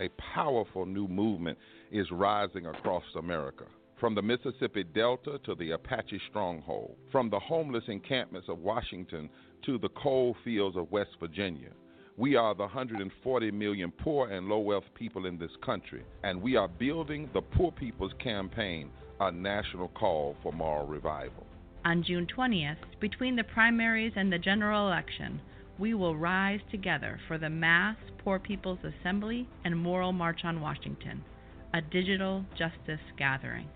a powerful new movement is rising across America. From the Mississippi Delta to the Apache stronghold, from the homeless encampments of Washington to the coal fields of West Virginia. We are the 140 million poor and low wealth people in this country, and we are building the Poor People's Campaign, a national call for moral revival. On June 20th, between the primaries and the general election, we will rise together for the mass Poor People's Assembly and Moral March on Washington, a digital justice gathering.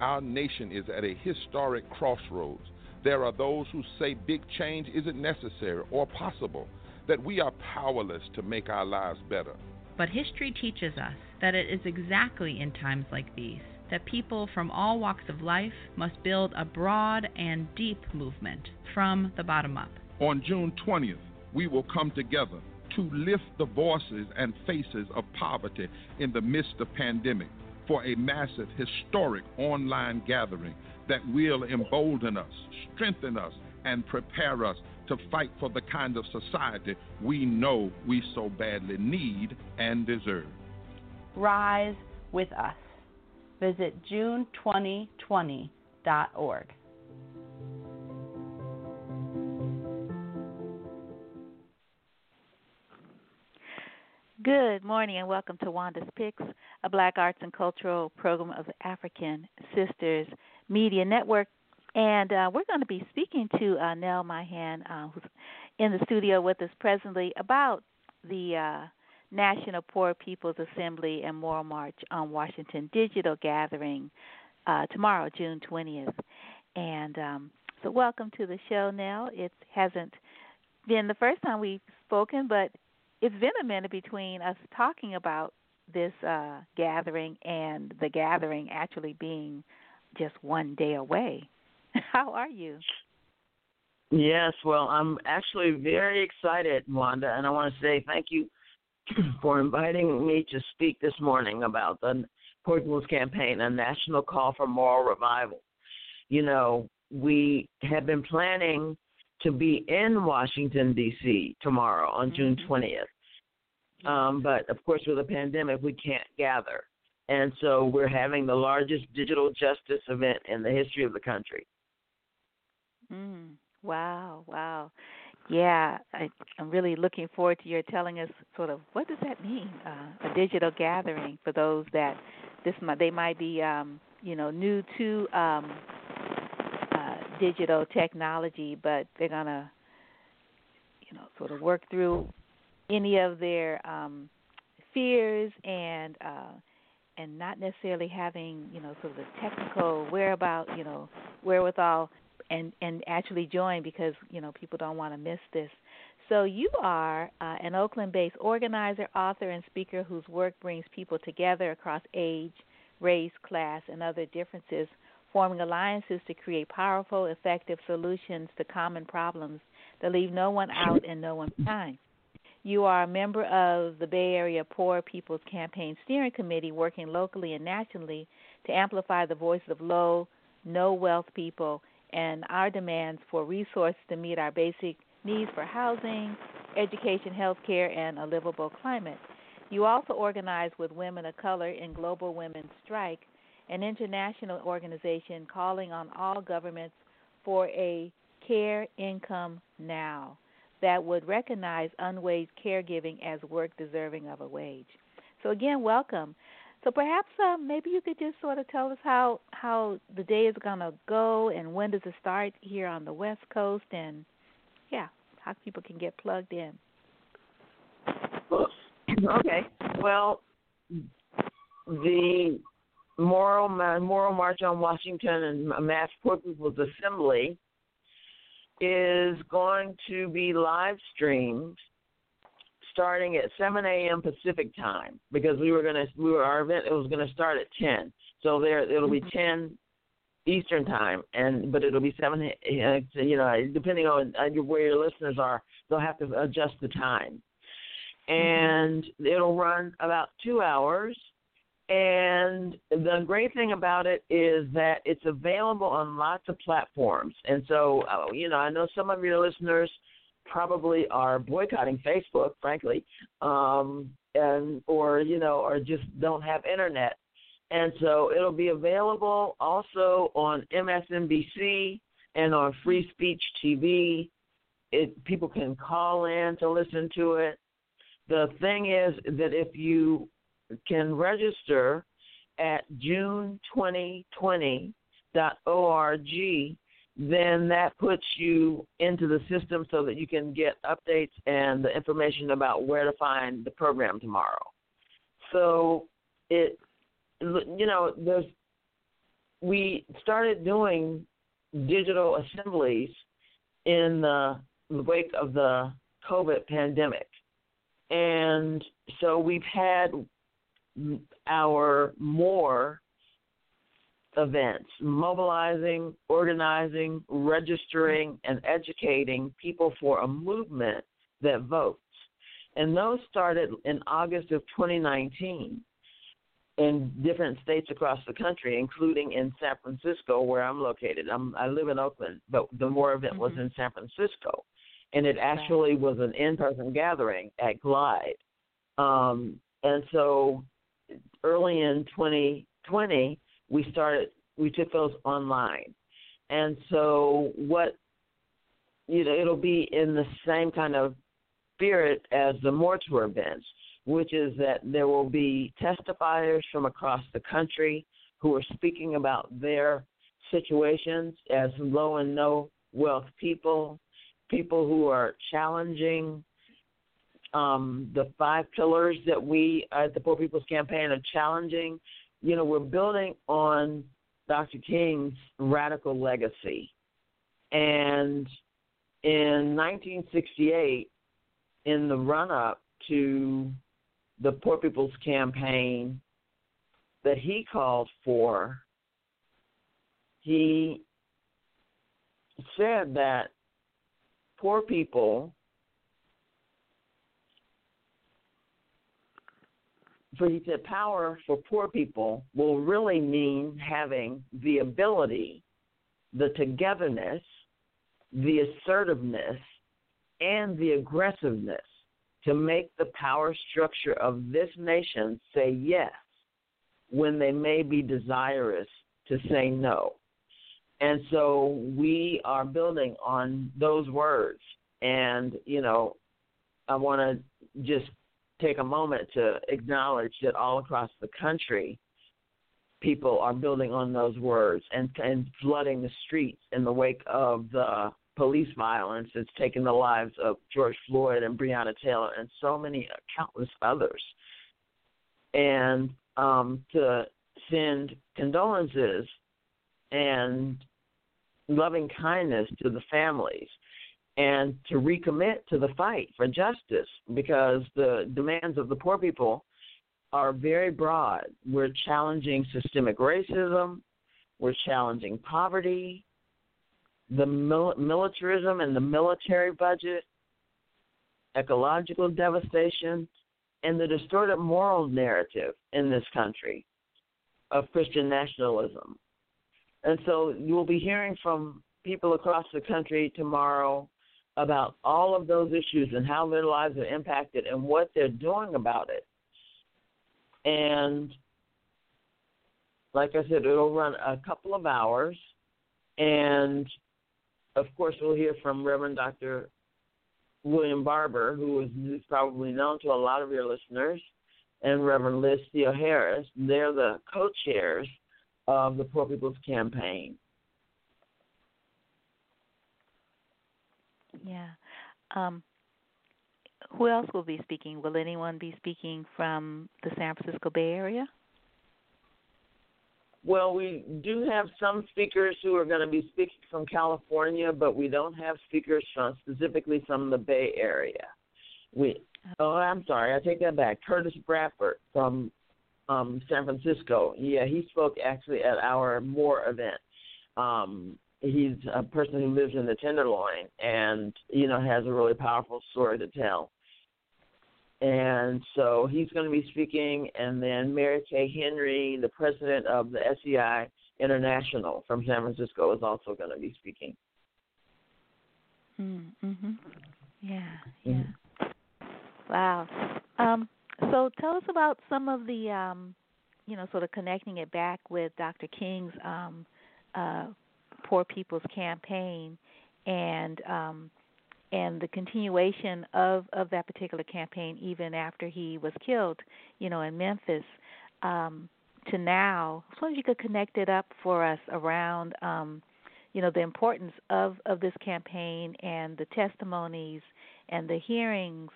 Our nation is at a historic crossroads. There are those who say big change isn't necessary or possible, that we are powerless to make our lives better. But history teaches us that it is exactly in times like these that people from all walks of life must build a broad and deep movement from the bottom up. On June 20th, we will come together to lift the voices and faces of poverty in the midst of pandemic for a massive, historic online gathering that will embolden us, strengthen us, and prepare us to fight for the kind of society we know we so badly need and deserve. Rise with us. Visit june2020.org. Good morning and welcome to Wanda's Picks, a Black Arts and Cultural program of the African Sisters Media Network. And uh, we're going to be speaking to uh, Nell Myhand, uh, who's in the studio with us presently, about the uh, National Poor People's Assembly and Moral March on Washington digital gathering uh, tomorrow, June 20th. And um, so, welcome to the show, Nell. It hasn't been the first time we've spoken, but it's been a minute between us talking about this uh, gathering and the gathering actually being just one day away. How are you? Yes, well, I'm actually very excited, Wanda, and I want to say thank you for inviting me to speak this morning about the People's Campaign, a national call for moral revival. You know, we have been planning to be in Washington, D.C. tomorrow on June 20th. Um, but of course, with a pandemic, we can't gather. And so we're having the largest digital justice event in the history of the country. Mm, wow, wow. Yeah, I, I'm really looking forward to your telling us sort of what does that mean, uh, a digital gathering for those that this might, they might be, um, you know, new to um, uh, digital technology, but they're gonna, you know, sort of work through any of their um, fears and uh, and not necessarily having, you know, sort of the technical whereabout, you know, wherewithal and and actually join because you know people don't want to miss this. So you are uh, an Oakland-based organizer, author, and speaker whose work brings people together across age, race, class, and other differences, forming alliances to create powerful, effective solutions to common problems that leave no one out and no one behind. You are a member of the Bay Area Poor People's Campaign Steering Committee, working locally and nationally to amplify the voices of low, no wealth people and our demands for resources to meet our basic needs for housing, education, health care, and a livable climate. You also organize with Women of Color in Global Women's Strike, an international organization calling on all governments for a care income now that would recognize unwaged caregiving as work deserving of a wage. So again, welcome. So perhaps uh, maybe you could just sort of tell us how how the day is going to go and when does it start here on the West Coast and yeah, how people can get plugged in. Okay. Well, the Moral Moral March on Washington and Mass Poor People's Assembly is going to be live streamed starting at 7 a.m. Pacific time because we were gonna we were our event it was gonna start at 10. So there it'll be mm-hmm. 10 Eastern time, and but it'll be seven. You know, depending on where your listeners are, they'll have to adjust the time, mm-hmm. and it'll run about two hours. And the great thing about it is that it's available on lots of platforms. And so, uh, you know, I know some of your listeners probably are boycotting Facebook, frankly. Um, and or you know or just don't have internet and so it'll be available also on MSNBC and on Free Speech TV. It people can call in to listen to it. The thing is that if you can register at june2020.org, then that puts you into the system so that you can get updates and the information about where to find the program tomorrow. So it you know, there's we started doing digital assemblies in the wake of the COVID pandemic. And so we've had our more events, mobilizing, organizing, registering, and educating people for a movement that votes. And those started in August of 2019 in different states across the country, including in San Francisco, where I'm located. I'm, I live in Oakland, but the more event mm-hmm. was in San Francisco, and it actually was an in-person gathering at Glide. Um, and so, early in 2020, we started. We took those online, and so what you know, it'll be in the same kind of spirit as the more tour events which is that there will be testifiers from across the country who are speaking about their situations as low and no wealth people, people who are challenging um, the five pillars that we at the Poor People's Campaign are challenging. You know, we're building on Dr. King's radical legacy. And in 1968, in the run up to the Poor People's Campaign that he called for, he said that poor people for he said power for poor people will really mean having the ability, the togetherness, the assertiveness, and the aggressiveness to make the power structure of this nation say yes when they may be desirous to say no. And so we are building on those words. And, you know, I want to just take a moment to acknowledge that all across the country, people are building on those words and, and flooding the streets in the wake of the police violence that's taken the lives of George Floyd and Breonna Taylor and so many countless others. And um, to send condolences and loving kindness to the families and to recommit to the fight for justice because the demands of the poor people are very broad. We're challenging systemic racism, we're challenging poverty, the mil- militarism and the military budget, ecological devastation, and the distorted moral narrative in this country of Christian nationalism. And so you will be hearing from people across the country tomorrow about all of those issues and how their lives are impacted and what they're doing about it. And like I said, it'll run a couple of hours. And of course, we'll hear from Reverend Dr. William Barber, who is probably known to a lot of your listeners, and Reverend Liz Theoharis. They're the co chairs of the Poor People's Campaign. Yeah. Um, who else will be speaking? Will anyone be speaking from the San Francisco Bay Area? Well, we do have some speakers who are going to be speaking from California, but we don't have speakers from specifically from the Bay Area. We oh, I'm sorry, I take that back. Curtis Bradford from um, San Francisco. Yeah, he spoke actually at our More event. Um, he's a person who lives in the Tenderloin, and you know has a really powerful story to tell and so he's going to be speaking, and then Mary Kay Henry, the president of the SEIU International from San Francisco, is also going to be speaking. Mm, mhm. Yeah, yeah. Mm-hmm. Wow. Um, So tell us about some of the, um, you know, sort of connecting it back with Dr. King's um, uh, Poor People's Campaign and um, and the continuation of of that particular campaign even after he was killed, you know, in Memphis. Um, to now, as long as you could connect it up for us around, um, you know, the importance of of this campaign and the testimonies and the hearings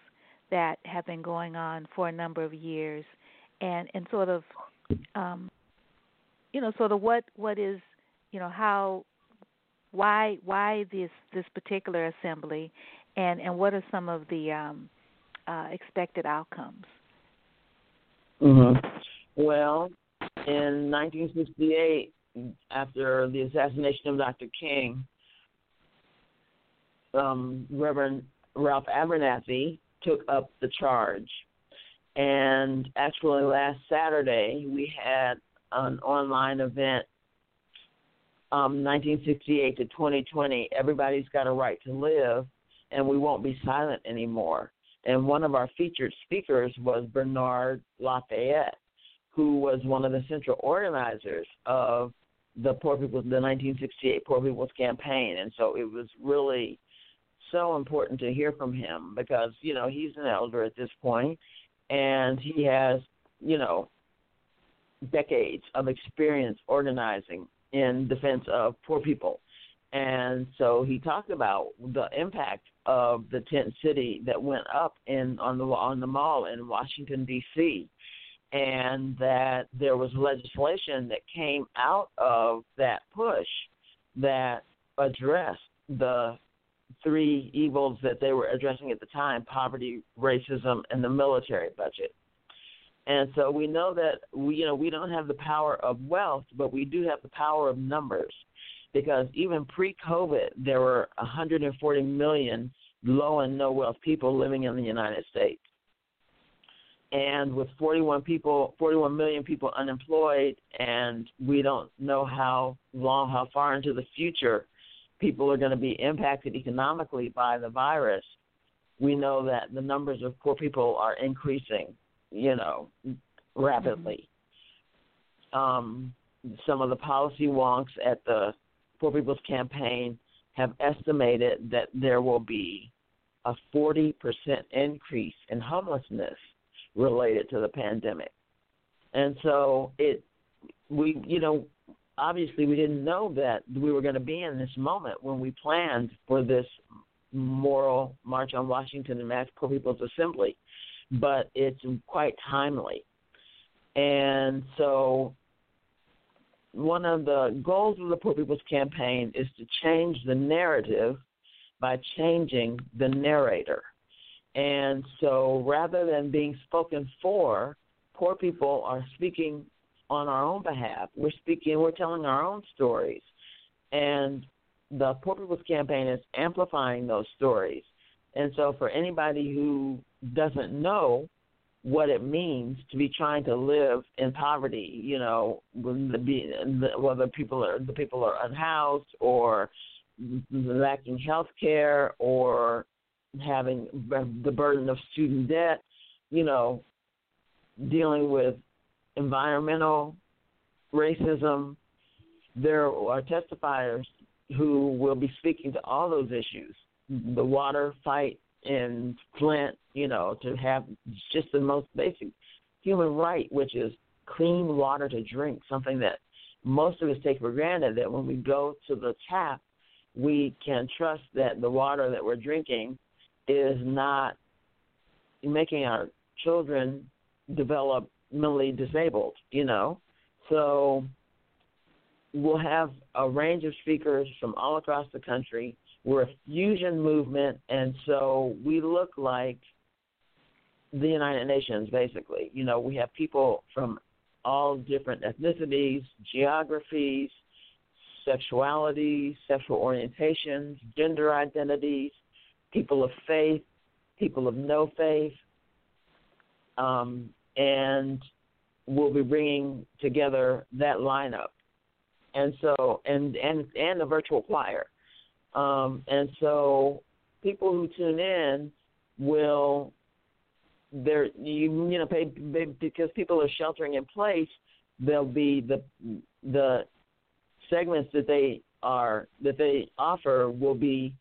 that have been going on for a number of years, and and sort of, um, you know, sort of what what is, you know, how why why this this particular assembly, and and what are some of the um, uh, expected outcomes? Mm-hmm. Well, in 1968, after the assassination of Dr. King, um, Reverend Ralph Abernathy took up the charge. And actually, last Saturday, we had an online event um, 1968 to 2020, everybody's got a right to live, and we won't be silent anymore. And one of our featured speakers was Bernard Lafayette, who was one of the central organizers of the Poor People's the 1968 Poor People's Campaign, and so it was really so important to hear from him because you know he's an elder at this point, and he has you know decades of experience organizing in defense of poor people. And so he talked about the impact of the tent city that went up in on the on the mall in Washington D.C. and that there was legislation that came out of that push that addressed the three evils that they were addressing at the time poverty, racism, and the military budget. And so we know that we you know we don't have the power of wealth, but we do have the power of numbers. Because even pre-COVID, there were 140 million low and no wealth people living in the United States. And with 41 people, 41 million people unemployed, and we don't know how long, how far into the future people are going to be impacted economically by the virus. We know that the numbers of poor people are increasing you know, rapidly. Um, some of the policy wonks at the Poor People's Campaign have estimated that there will be a 40% increase in homelessness related to the pandemic. And so it, we, you know, obviously we didn't know that we were going to be in this moment when we planned for this moral march on Washington and Mass Poor People's Assembly but it's quite timely. And so, one of the goals of the Poor People's Campaign is to change the narrative by changing the narrator. And so, rather than being spoken for, poor people are speaking on our own behalf. We're speaking, we're telling our own stories. And the Poor People's Campaign is amplifying those stories. And so, for anybody who doesn't know what it means to be trying to live in poverty. You know, whether people are the people are unhoused or lacking health care or having the burden of student debt. You know, dealing with environmental racism. There are testifiers who will be speaking to all those issues. The water fight in Flint, you know, to have just the most basic human right, which is clean water to drink, something that most of us take for granted that when we go to the tap, we can trust that the water that we're drinking is not making our children develop mentally disabled, you know. So we'll have a range of speakers from all across the country we're a fusion movement, and so we look like the United Nations, basically. You know, we have people from all different ethnicities, geographies, sexualities, sexual orientations, gender identities, people of faith, people of no faith, um, and we'll be bringing together that lineup, and so and and and the virtual choir. Um, and so people who tune in will there you you know pay, because people are sheltering in place. There'll be the the segments that they are that they offer will be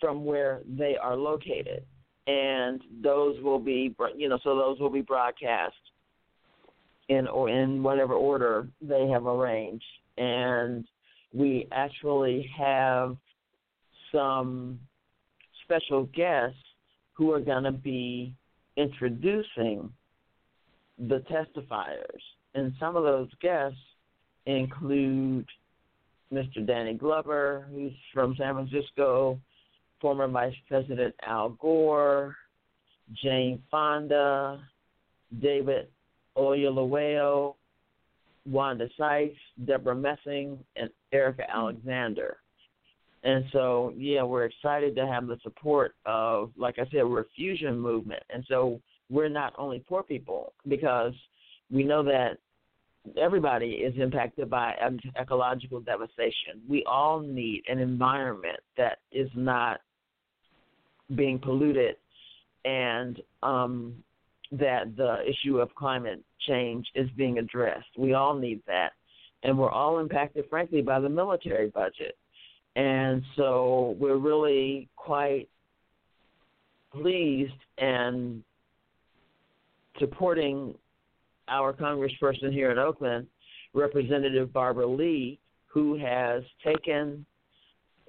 from where they are located, and those will be you know so those will be broadcast in or in whatever order they have arranged, and we actually have some special guests who are going to be introducing the testifiers. And some of those guests include Mr. Danny Glover, who's from San Francisco, former Vice President Al Gore, Jane Fonda, David Oyelowo, Wanda Sykes, Debra Messing, and Erika Alexander. And so, yeah, we're excited to have the support of, like I said, we're a fusion movement. And so we're not only poor people because we know that everybody is impacted by ecological devastation. We all need an environment that is not being polluted and um, that the issue of climate change is being addressed. We all need that. And we're all impacted, frankly, by the military budget. And so we're really quite pleased and supporting our congressperson here in Oakland, Representative Barbara Lee, who has taken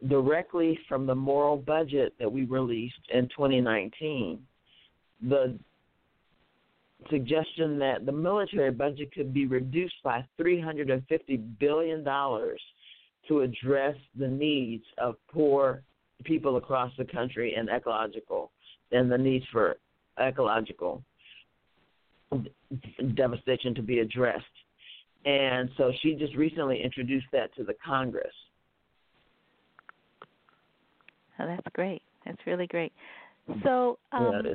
directly from the moral budget that we released in 2019 the suggestion that the military budget could be reduced by $350 billion to address the needs of poor people across the country and ecological and the needs for ecological devastation to be addressed. And so she just recently introduced that to the Congress. Oh, that's great. That's really great. So, um, yeah,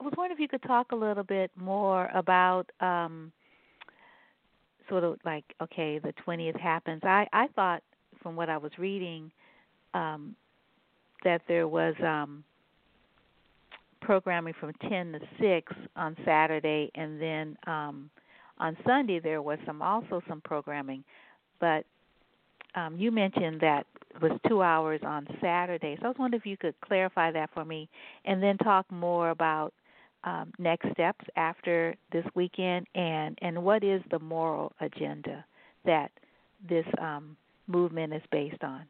I was wondering if you could talk a little bit more about um, sort of like okay, the twentieth happens. I I thought from what I was reading um, that there was um, programming from ten to six on Saturday, and then um, on Sunday there was some also some programming, but um, you mentioned that was two hours on Saturday. So I was wondering if you could clarify that for me, and then talk more about um, next steps after this weekend, and and what is the moral agenda that this um, movement is based on?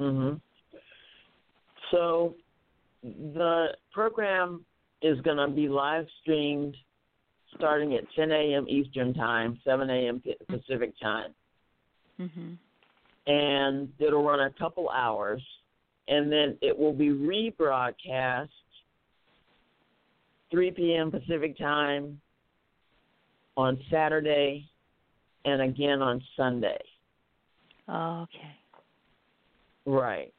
Mhm. So the program is going to be live streamed starting at 10 a.m. Eastern Time, 7 a.m. Pacific Time. Mm-hmm. And it'll run a couple hours, and then it will be rebroadcast 3 p.m. Pacific time on Saturday and again on Sunday. Oh, okay. Right.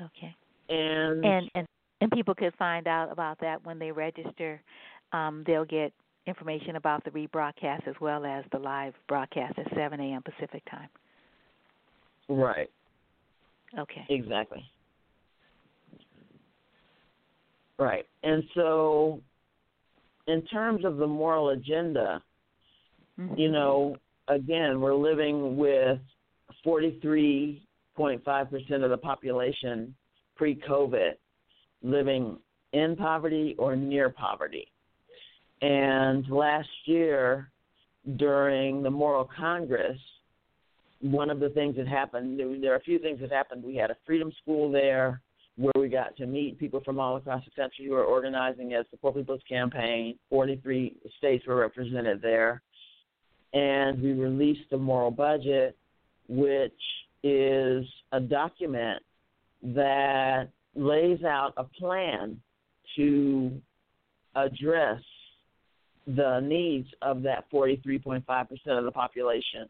Okay. And and and and people could find out about that when they register. Um, they'll get information about the rebroadcast as well as the live broadcast at 7 a.m. Pacific time. Right. Okay. Exactly. Right. And so, in terms of the moral agenda, mm-hmm. you know, again, we're living with 43.5% of the population pre COVID living in poverty or near poverty. And last year, during the Moral Congress, one of the things that happened, there are a few things that happened. We had a freedom school there where we got to meet people from all across the country who are organizing as the Poor People's Campaign. 43 states were represented there. And we released the moral budget, which is a document that lays out a plan to address the needs of that 43.5% of the population.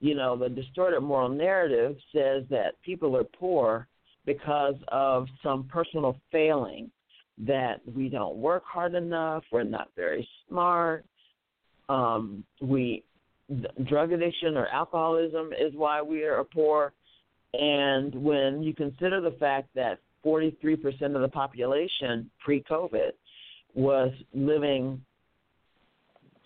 You know, the distorted moral narrative says that people are poor because of some personal failing that we don't work hard enough, we're not very smart, um, we drug addiction or alcoholism is why we are poor. And when you consider the fact that 43% of the population pre COVID was living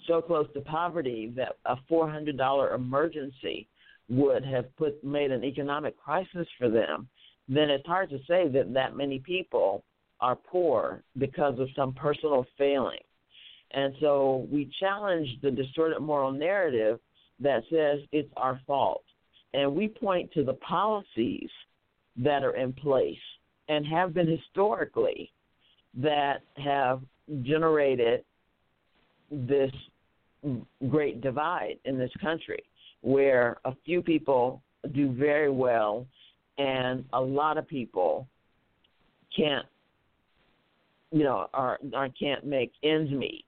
so close to poverty that a $400 emergency would have put made an economic crisis for them, then it's hard to say that that many people are poor because of some personal failing. And so we challenge the distorted moral narrative that says it's our fault. And we point to the policies that are in place and have been historically that have generated this great divide in this country where a few people do very well and a lot of people can't you know are, are can't make ends meet.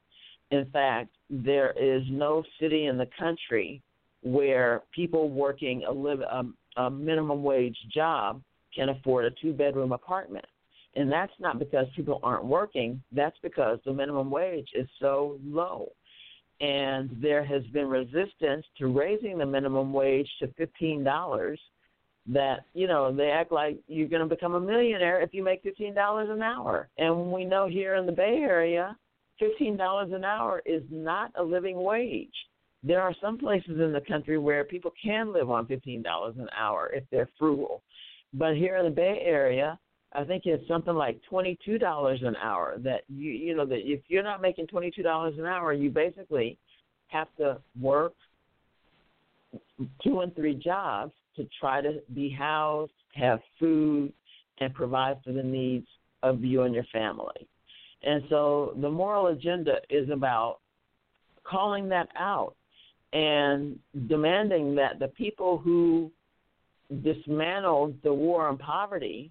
In fact there is no city in the country where people working a live a, a minimum wage job can afford a two bedroom apartment. And that's not because people aren't working. That's because the minimum wage is so low. And there has been resistance to raising the minimum wage to fifteen dollars that you know they act like you're going to become a millionaire if you make fifteen dollars an hour. And we know here in the bay area fifteen dollars an hour is not a living wage. There are some places in the country where people can live on fifteen dollars an hour if they're frugal. But here in the bay area i think it's something like twenty two dollars an hour that you you know that if you're not making twenty two dollars an hour you basically have to work two and three jobs to try to be housed, have food, and provide for the needs of you and your family. And so the moral agenda is about calling that out and demanding that the people who dismantled the war on poverty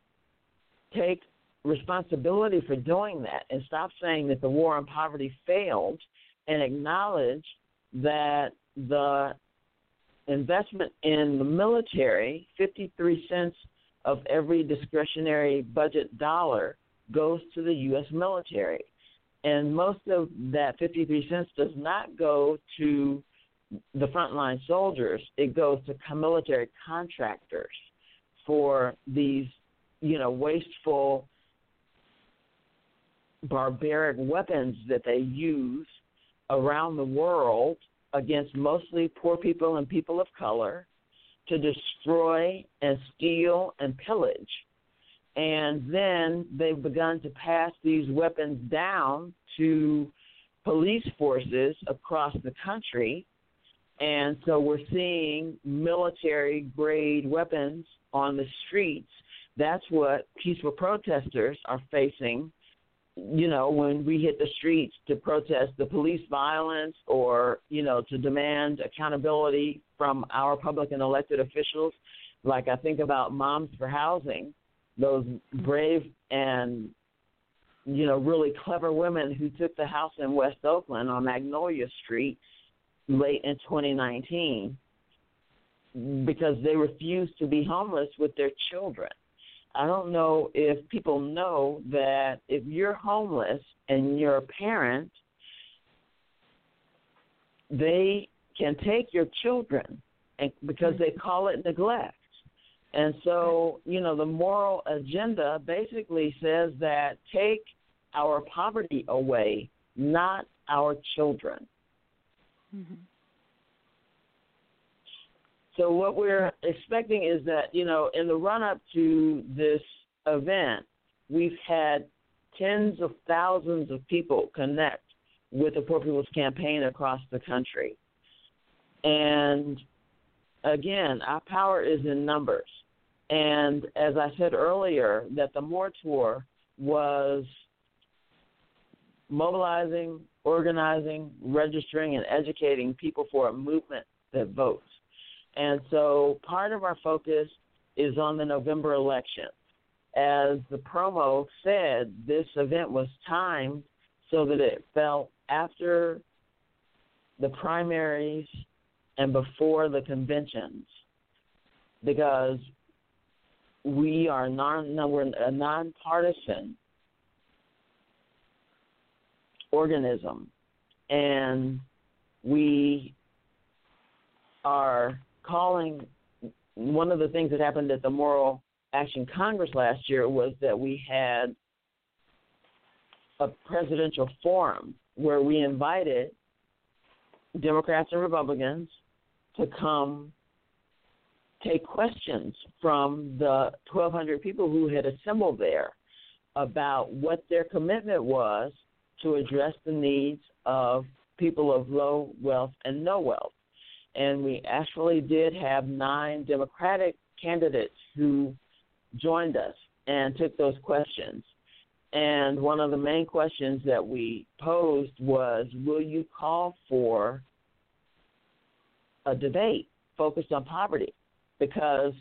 take responsibility for doing that and stop saying that the war on poverty failed and acknowledge that the investment in the military, 53 cents of every discretionary budget dollar goes to the U.S. military. And most of that 53 cents does not go to the frontline soldiers, it goes to military contractors for these, you know, wasteful, barbaric weapons that they use around the world against mostly poor people and people of color to destroy and steal and pillage. And then they've begun to pass these weapons down to police forces across the country. And so we're seeing military grade weapons on the streets. That's what peaceful protesters are facing you know, when we hit the streets to protest the police violence or, you know, to demand accountability from our public and elected officials, like I think about Moms for Housing, those brave and, you know, really clever women who took the house in West Oakland on Magnolia Street late in 2019 because they refused to be homeless with their children. I don't know if people know that if you're homeless and you're a parent, they can take your children and because they call it neglect. And so, you know, the moral agenda basically says that take our poverty away, not our children. Mm-hmm. So what we're expecting is that you know in the run up to this event, we've had tens of thousands of people connect with the Poor People's Campaign across the country, and again, our power is in numbers. And as I said earlier, that the More Tour was mobilizing, organizing, registering, and educating people for a movement that votes. And so part of our focus is on the November election. As the promo said, this event was timed so that it fell after the primaries and before the conventions because we are non we're a nonpartisan organism and we are calling one of the things that happened at the Moral Action Congress last year was that we had a presidential forum where we invited Democrats and Republicans to come take questions from the 1,200 people who had assembled there about what their commitment was to address the needs of people of low wealth and no wealth. And we actually did have nine Democratic candidates who joined us and took those questions. And one of the main questions that we posed was Will you call for a debate focused on poverty? Because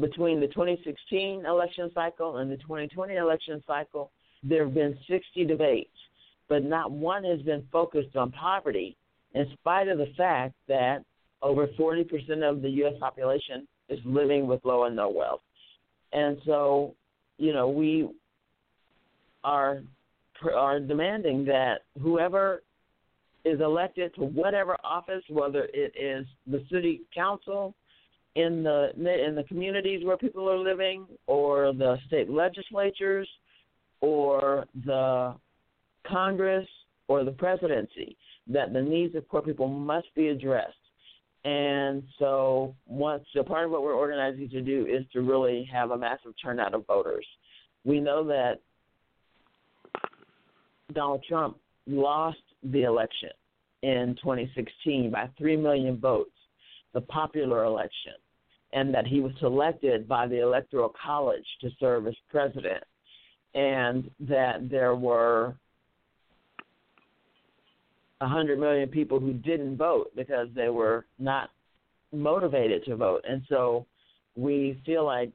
between the 2016 election cycle and the 2020 election cycle, there have been 60 debates, but not one has been focused on poverty, in spite of the fact that over 40% of the U.S. population is living with low and no wealth. And so, you know, we are are demanding that whoever is elected to whatever office, whether it is the city council in the in the communities where people are living, or the state legislatures, or the Congress, or the presidency, that the needs of poor people must be addressed. And so, once so part of what we're organizing to do is to really have a massive turnout of voters. We know that Donald Trump lost the election in 2016 by 3 million votes, the popular election, and that he was selected by the Electoral College to serve as president, and that there were 100 million people who didn't vote because they were not motivated to vote. And so we feel like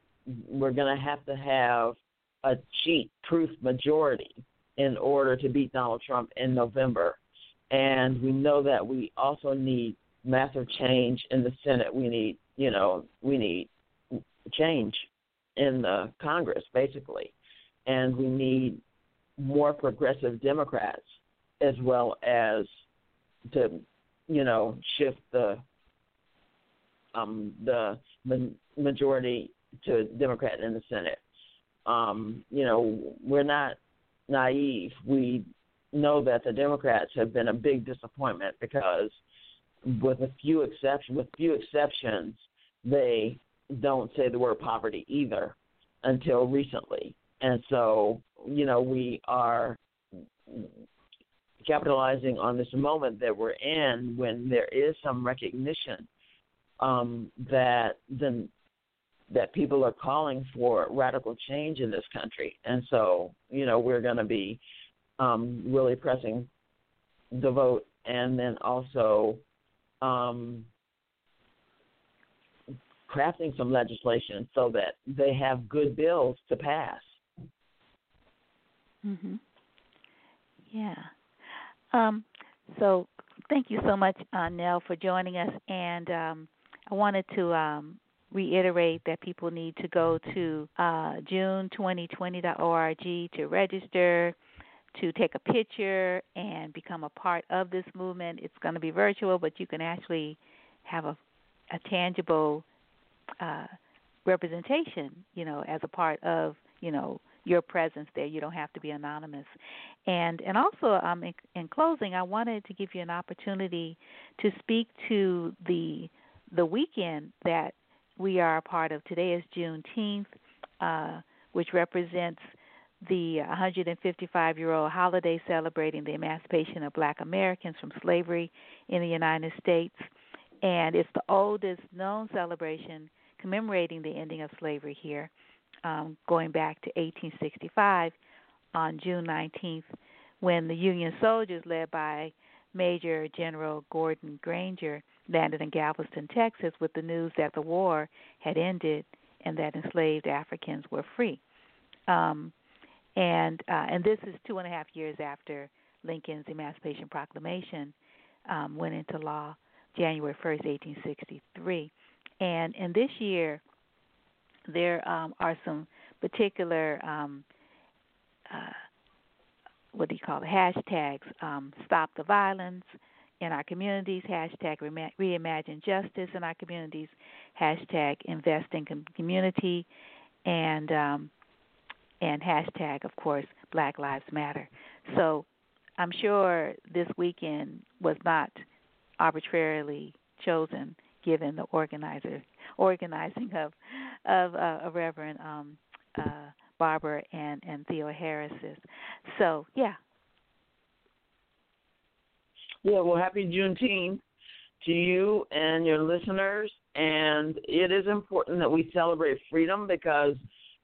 we're going to have to have a cheat proof majority in order to beat Donald Trump in November. And we know that we also need massive change in the Senate. We need, you know, we need change in the Congress, basically. And we need more progressive Democrats as well as to, you know, shift the um, the majority to Democrat in the Senate. Um, you know, we're not naive. We know that the Democrats have been a big disappointment because, with a few exceptions, with few exceptions, they don't say the word poverty either until recently. And so, you know, we are capitalizing on this moment that we're in when there is some recognition um, that the that people are calling for radical change in this country. And so, you know, we're going to be um, really pressing the vote and then also um, crafting some legislation so that they have good bills to pass. Mhm. Yeah. Um, so thank you so much, uh, Nell, for joining us. And um, I wanted to um, reiterate that people need to go to uh, june2020.org to register, to take a picture, and become a part of this movement. It's going to be virtual, but you can actually have a, a tangible uh, representation, you know, as a part of, you know, your presence there. You don't have to be anonymous. And and also, um, in, in closing, I wanted to give you an opportunity to speak to the the weekend that we are a part of. Today is Juneteenth, uh, which represents the 155 year old holiday celebrating the emancipation of black Americans from slavery in the United States. And it's the oldest known celebration commemorating the ending of slavery here, um, going back to 1865 on June 19th, when the Union soldiers, led by Major General Gordon Granger, landed in Galveston, Texas, with the news that the war had ended and that enslaved Africans were free. Um, and uh, and this is two and a half years after Lincoln's Emancipation Proclamation um, went into law, January 1st, 1863. And in this year, there um, are some particular um, uh, what do you call it hashtags? Um, Stop the violence in our communities, hashtag reimagine justice in our communities, hashtag invest in community, and um, and hashtag, of course, Black Lives Matter. So I'm sure this weekend was not arbitrarily chosen, given the organizer organizing of of uh, Reverend um, uh, Barber and and Theoharis's. So yeah. Yeah, well, happy Juneteenth to you and your listeners. And it is important that we celebrate freedom because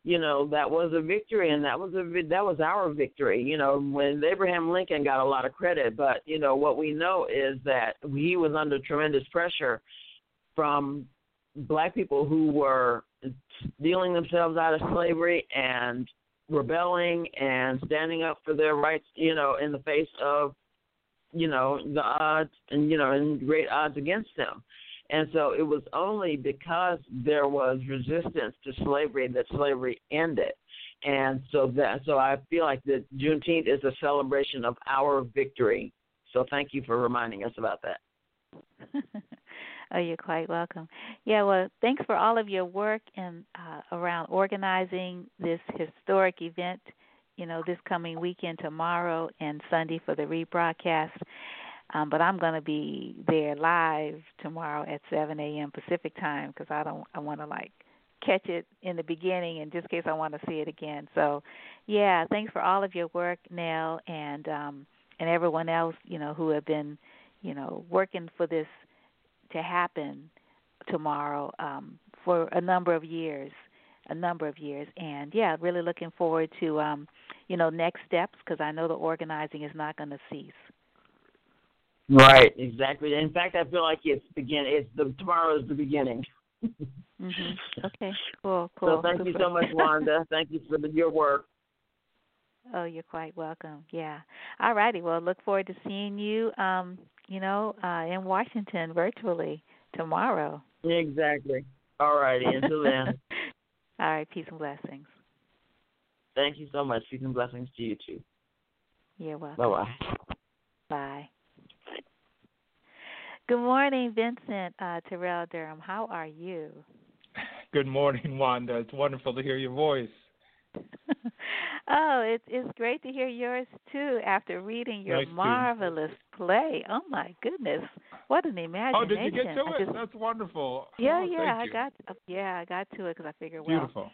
you know that was a victory and that was a that was our victory you know when abraham lincoln got a lot of credit but you know what we know is that he was under tremendous pressure from black people who were dealing themselves out of slavery and rebelling and standing up for their rights you know in the face of you know the odds and you know and great odds against them and so it was only because there was resistance to slavery that slavery ended. And so that so I feel like that Juneteenth is a celebration of our victory. So thank you for reminding us about that. oh, you're quite welcome. Yeah, well, thanks for all of your work and uh, around organizing this historic event. You know, this coming weekend, tomorrow and Sunday for the rebroadcast. Um, but I'm going to be there live tomorrow at 7 a.m. Pacific time because I don't I want to like catch it in the beginning and just in case I want to see it again. So, yeah, thanks for all of your work, Nell, and um, and everyone else you know who have been you know working for this to happen tomorrow um, for a number of years, a number of years, and yeah, really looking forward to um, you know next steps because I know the organizing is not going to cease. Right, exactly. In fact, I feel like it's begin. It's the tomorrow is the beginning. mhm. Okay. Cool. Cool. So thank you so much, Wanda. thank you for the, your work. Oh, you're quite welcome. Yeah. All righty. Well, look forward to seeing you. Um, you know, uh, in Washington virtually tomorrow. Exactly. All righty. Until then. All right. Peace and blessings. Thank you so much. Peace and blessings to you too. You're welcome. Bye bye. Bye. Good morning, Vincent uh, Terrell Durham. How are you? Good morning, Wanda. It's wonderful to hear your voice. oh, it's it's great to hear yours too. After reading your nice marvelous play, oh my goodness, what an imagination! Oh, did you get to it? Just, That's wonderful. Yeah, oh, yeah, I you. got yeah, I got to it because I figured well, beautiful.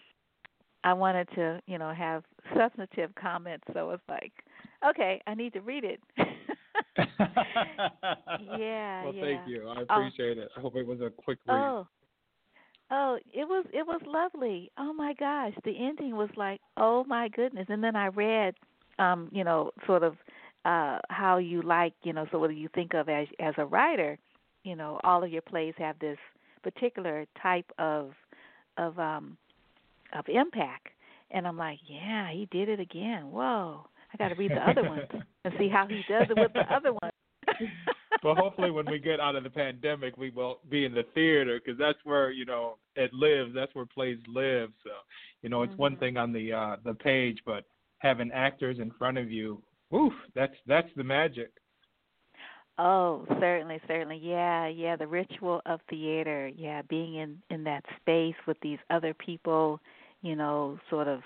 I wanted to, you know, have substantive comments, so it's like, okay, I need to read it. yeah. Well, yeah. thank you. I oh. appreciate oh. it. I hope it was a quick read. Oh. Oh, it was it was lovely. Oh my gosh, the ending was like, oh my goodness. And then I read, um, you know, sort of uh how you like, you know, so what do you think of as as a writer? You know, all of your plays have this particular type of of um of impact. And I'm like, yeah, he did it again. Whoa. I got to read the other ones and see how he does it with the other ones. well, hopefully, when we get out of the pandemic, we will be in the theater because that's where you know it lives. That's where plays live. So, you know, it's mm-hmm. one thing on the uh the page, but having actors in front of you, woof, that's that's the magic. Oh, certainly, certainly. Yeah, yeah, the ritual of theater. Yeah, being in in that space with these other people, you know, sort of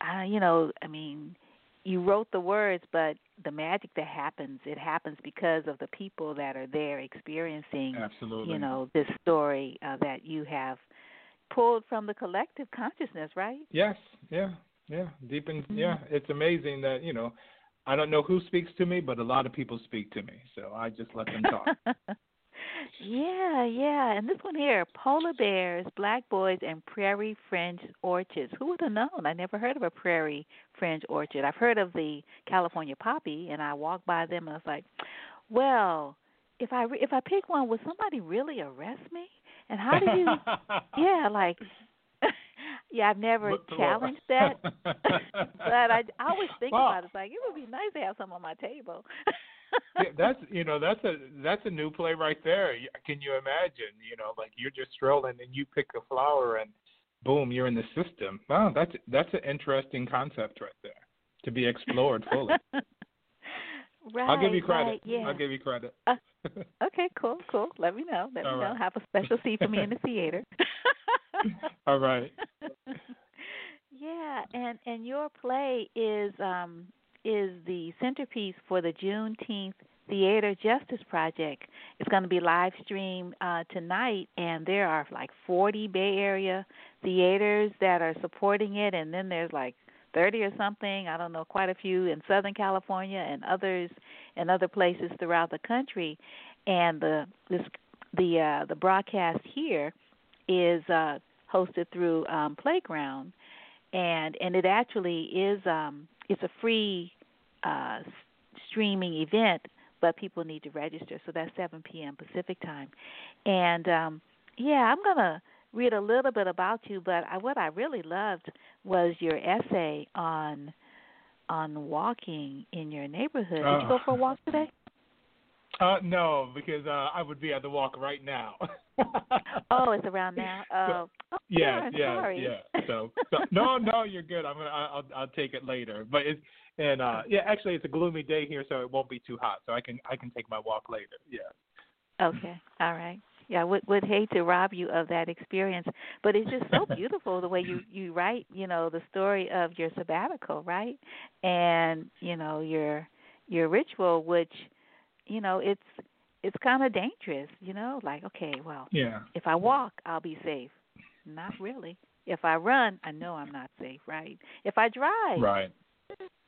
uh, you know, I mean, you wrote the words, but the magic that happens, it happens because of the people that are there experiencing, Absolutely. you know, this story uh, that you have pulled from the collective consciousness, right? Yes, yeah, yeah, deep in, mm-hmm. yeah. It's amazing that you know, I don't know who speaks to me, but a lot of people speak to me, so I just let them talk. Yeah, yeah. And this one here, polar bears, black boys, and prairie fringe orchids. Who would have known? I never heard of a prairie fringe orchid. I've heard of the California poppy, and I walked by them and I was like, well, if I if I pick one, would somebody really arrest me? And how do you? yeah, like. yeah, I've never challenged that, but I, I always think well, about it. It's like it would be nice to have some on my table yeah, that's you know that's a that's a new play right there. Can you imagine? You know, like you're just strolling and you pick a flower and boom, you're in the system. Wow, that's that's an interesting concept right there to be explored fully. right. I'll give you credit. Right, yeah. I'll give you credit. Uh, okay, cool, cool. Let me know. Let All me right. know. Have a special seat for me in the theater. All right. Yeah, and and your play is um is the centerpiece for the Juneteenth Theater Justice Project. It's going to be live streamed uh, tonight, and there are like 40 Bay Area theaters that are supporting it, and then there's like 30 or something. I don't know, quite a few in Southern California and others in other places throughout the country. And the this the uh, the broadcast here is uh, hosted through um, Playground, and and it actually is um, it's a free uh, streaming event, but people need to register. So that's 7 p.m. Pacific time. And um, yeah, I'm gonna read a little bit about you, but I, what I really loved was your essay on on walking in your neighborhood. Did you go for a walk today? Uh, no, because uh, I would be at the walk right now. oh, it's around now. Uh, oh, yeah, yeah, sorry. yeah. So, so no, no, you're good. I'm gonna, I'll, I'll take it later. But it's and uh, yeah, actually, it's a gloomy day here, so it won't be too hot. So I can, I can take my walk later. Yeah. Okay. All right. Yeah, I would would hate to rob you of that experience, but it's just so beautiful the way you you write. You know the story of your sabbatical, right? And you know your your ritual, which you know it's it's kind of dangerous you know like okay well yeah. if i walk i'll be safe. Not really. If i run i know i'm not safe right? If i drive right.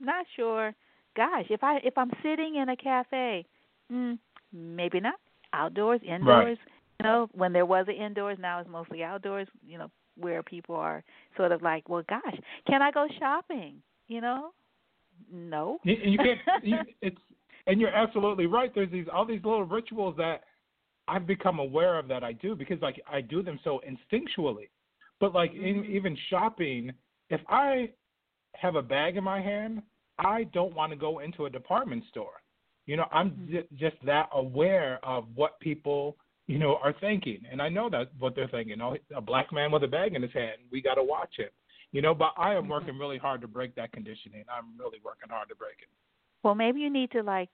not sure. Gosh if i if i'm sitting in a cafe mm, maybe not. Outdoors indoors right. you know when there was an indoors now it's mostly outdoors you know where people are sort of like well gosh can i go shopping? You know? No. You, you can't you, it's and you're absolutely right. There's these all these little rituals that I've become aware of that I do because like I do them so instinctually. But like in, Mm-hmm. even shopping, if I have a bag in my hand, I don't want to go into a department store. You know, I'm Mhm. j- just that aware of what people you know are thinking, and I know that what they're thinking. Oh, a black man with a bag in his hand, we got to watch him. You know, but I am Mhm. working really hard to break that conditioning. I'm really working hard to break it. Well, maybe you need to like,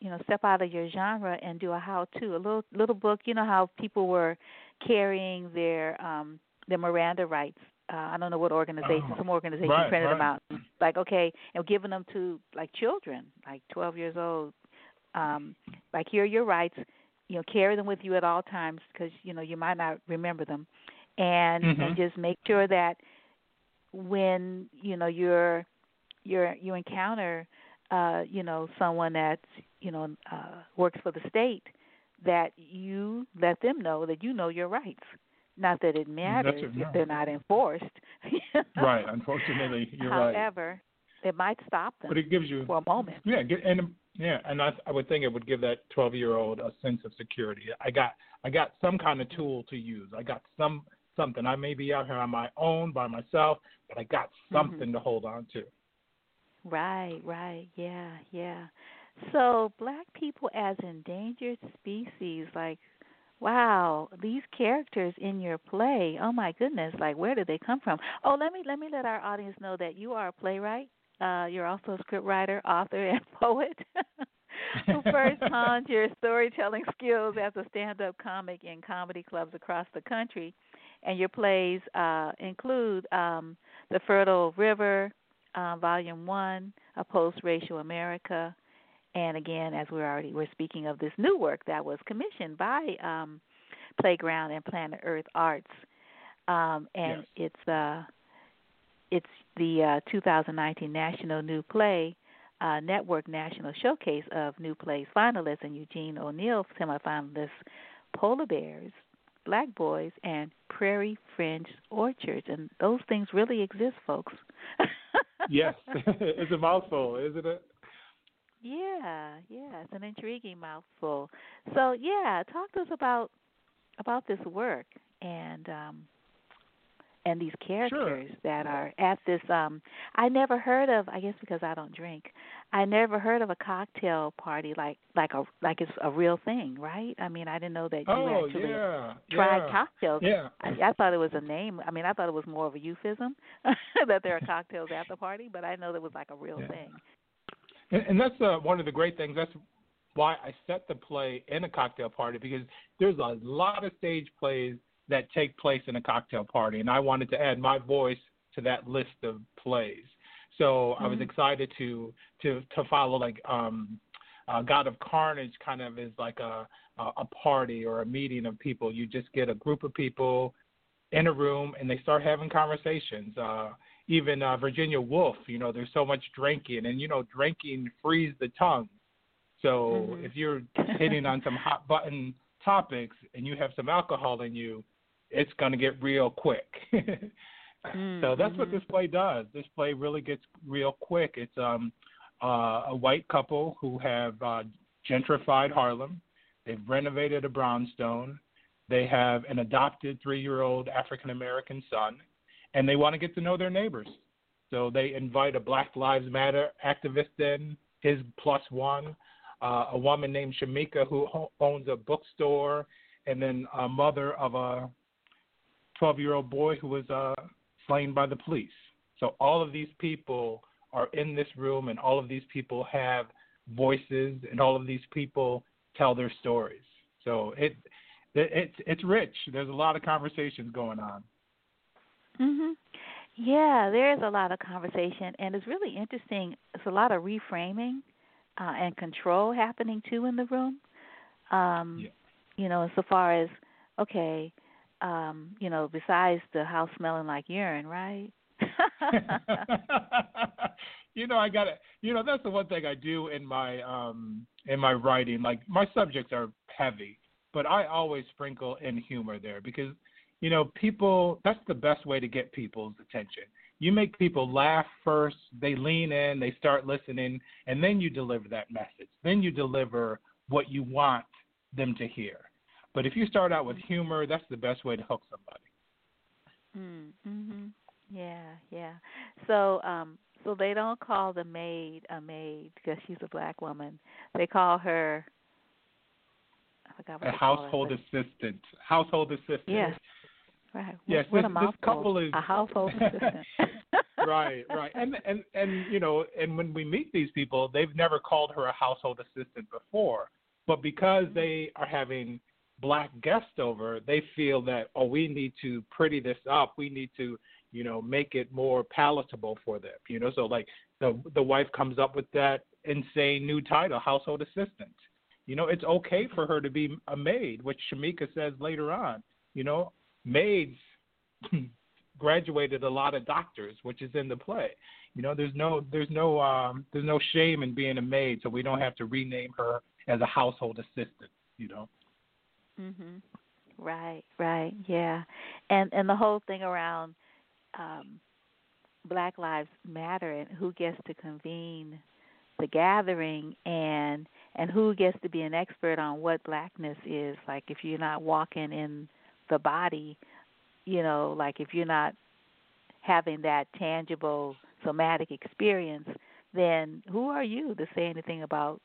you know, step out of your genre and do a how-to, a little little book. You know how people were carrying their um their Miranda rights. Uh, I don't know what organization. Oh, some organization right, printed them out. Like okay, and giving them to like children, like 12 years old. Um, like here are your rights. You know, carry them with you at all times because you know you might not remember them, and Mhm. and just make sure that when you know you're you're you encounter uh you know someone that's you know uh works for the state that you let them know that you know your rights not that it matters it, if they're not enforced you know? Right. Unfortunately, you're right. however it might stop them But it gives you for a moment Yeah, get, and yeah, and I, I would think it would give that 12 year old a sense of security. I got I got some kind of tool to use. I got some something. I may be out here on my own by myself, but I got something to hold on to. Right, right. Yeah, yeah. So, black people as endangered species, like, wow, these characters in your play. Oh my goodness, like where did they come from? Oh, let me let me let our audience know that you are a playwright. Uh, you're also a scriptwriter, author, and poet. who first honed your storytelling skills as a stand-up comic in comedy clubs across the country, and your plays uh, include um, "The Fertile River," uh, Volume One, "A Post-Racial America," and again, as we're already we're speaking of this new work that was commissioned by um, Playground and Planet Earth Arts, um, and Yes. it's uh, it's the uh, 2019 National New Play uh, Network National Showcase of New Plays finalists and Eugene O'Neill semifinalists, Polar Bears, Black Boys, and Prairie Fringe Orchards. And those things really exist, folks. yes, it's a mouthful, isn't it? Yeah, yeah, it's an intriguing mouthful. So yeah, talk to us about about this work and um and these characters that are at this um I never heard of I guess because I don't drink. I never heard of a cocktail party like like a like it's a real thing, right? I mean, I didn't know that you Oh actually yeah, tried yeah. cocktails. Yeah. I, I thought it was a name. I mean, I thought it was more of a euphemism that there are cocktails at the party, but I know that was like a real Yeah. thing. And, and that's uh, one of the great things. That's why I set the play in a cocktail party because there's a lot of stage plays that take place in a cocktail party, and I wanted to add my voice to that list of plays. So mm-hmm. I was mm-hmm. excited to to to follow like um, uh, God of Carnage kind of is like a a party or a meeting of people. You just get a group of people in a room and they start having conversations. Uh, even uh, Virginia Woolf, you know, there's so much drinking, and you know, drinking frees the tongue. So mm-hmm. if you're hitting on some hot button topics and you have some alcohol in you, it's going to get real quick. mm-hmm. So that's what mm-hmm. this play does. This play really gets real quick. It's um, uh, a white couple who have uh, gentrified Harlem. They've renovated a brownstone. They have an adopted three-year-old African American son, and they want to get to know their neighbors. So they invite a Black Lives Matter activist in, his plus one, uh, a woman named Shamika who ho- owns a bookstore, and then a mother of a 12 year old boy who was uh, slain by the police. So all of these people are in this room, and all of these people have voices, and all of these people tell their stories. So it, it it's it's rich. There's a lot of conversations going on. Mhm. Yeah, there is a lot of conversation, and it's really interesting. It's a lot of reframing uh, and control happening too in the room. Um, yeah. You know, so far as okay, um, you know, besides the house smelling like urine, right? you know, I got to You know, that's the one thing I do in my um in my writing. Like my subjects are heavy, but I always sprinkle in humor there because you know, people. That's the best way to get people's attention you make people laugh first, they lean in, they start listening, and then you deliver that message. Then you deliver what you want them to hear. But if you start out with humor, that's the best way to hook somebody. Mm, mhm. Yeah, yeah. So, um so they don't call the maid a maid because she's a black woman. They call her I forgot what a household assistant. Household assistant. Yes. Right. Yes, what this, this couple is a household assistant. right, right, and and and you know, and when we meet these people, they've never called her a household assistant before, but because mm-hmm. they are having black guests over, they feel that oh, we need to pretty this up. We need to, you know, make it more palatable for them. You know, so like the the wife comes up with that insane new title, household assistant. You know, it's okay for her to be a maid, which Shamika says later on. You know, maids graduated a lot of doctors, which is in the play. You know, there's no there's no um there's no shame in being a maid, so we don't have to rename her as a household assistant, you know. Mhm. Right, right. Yeah. And and the whole thing around um Black Lives Matter and who gets to convene the gathering and and who gets to be an expert on what blackness is like if you're not walking in the body, you know, like if you're not having that tangible somatic experience, then who are you to say anything about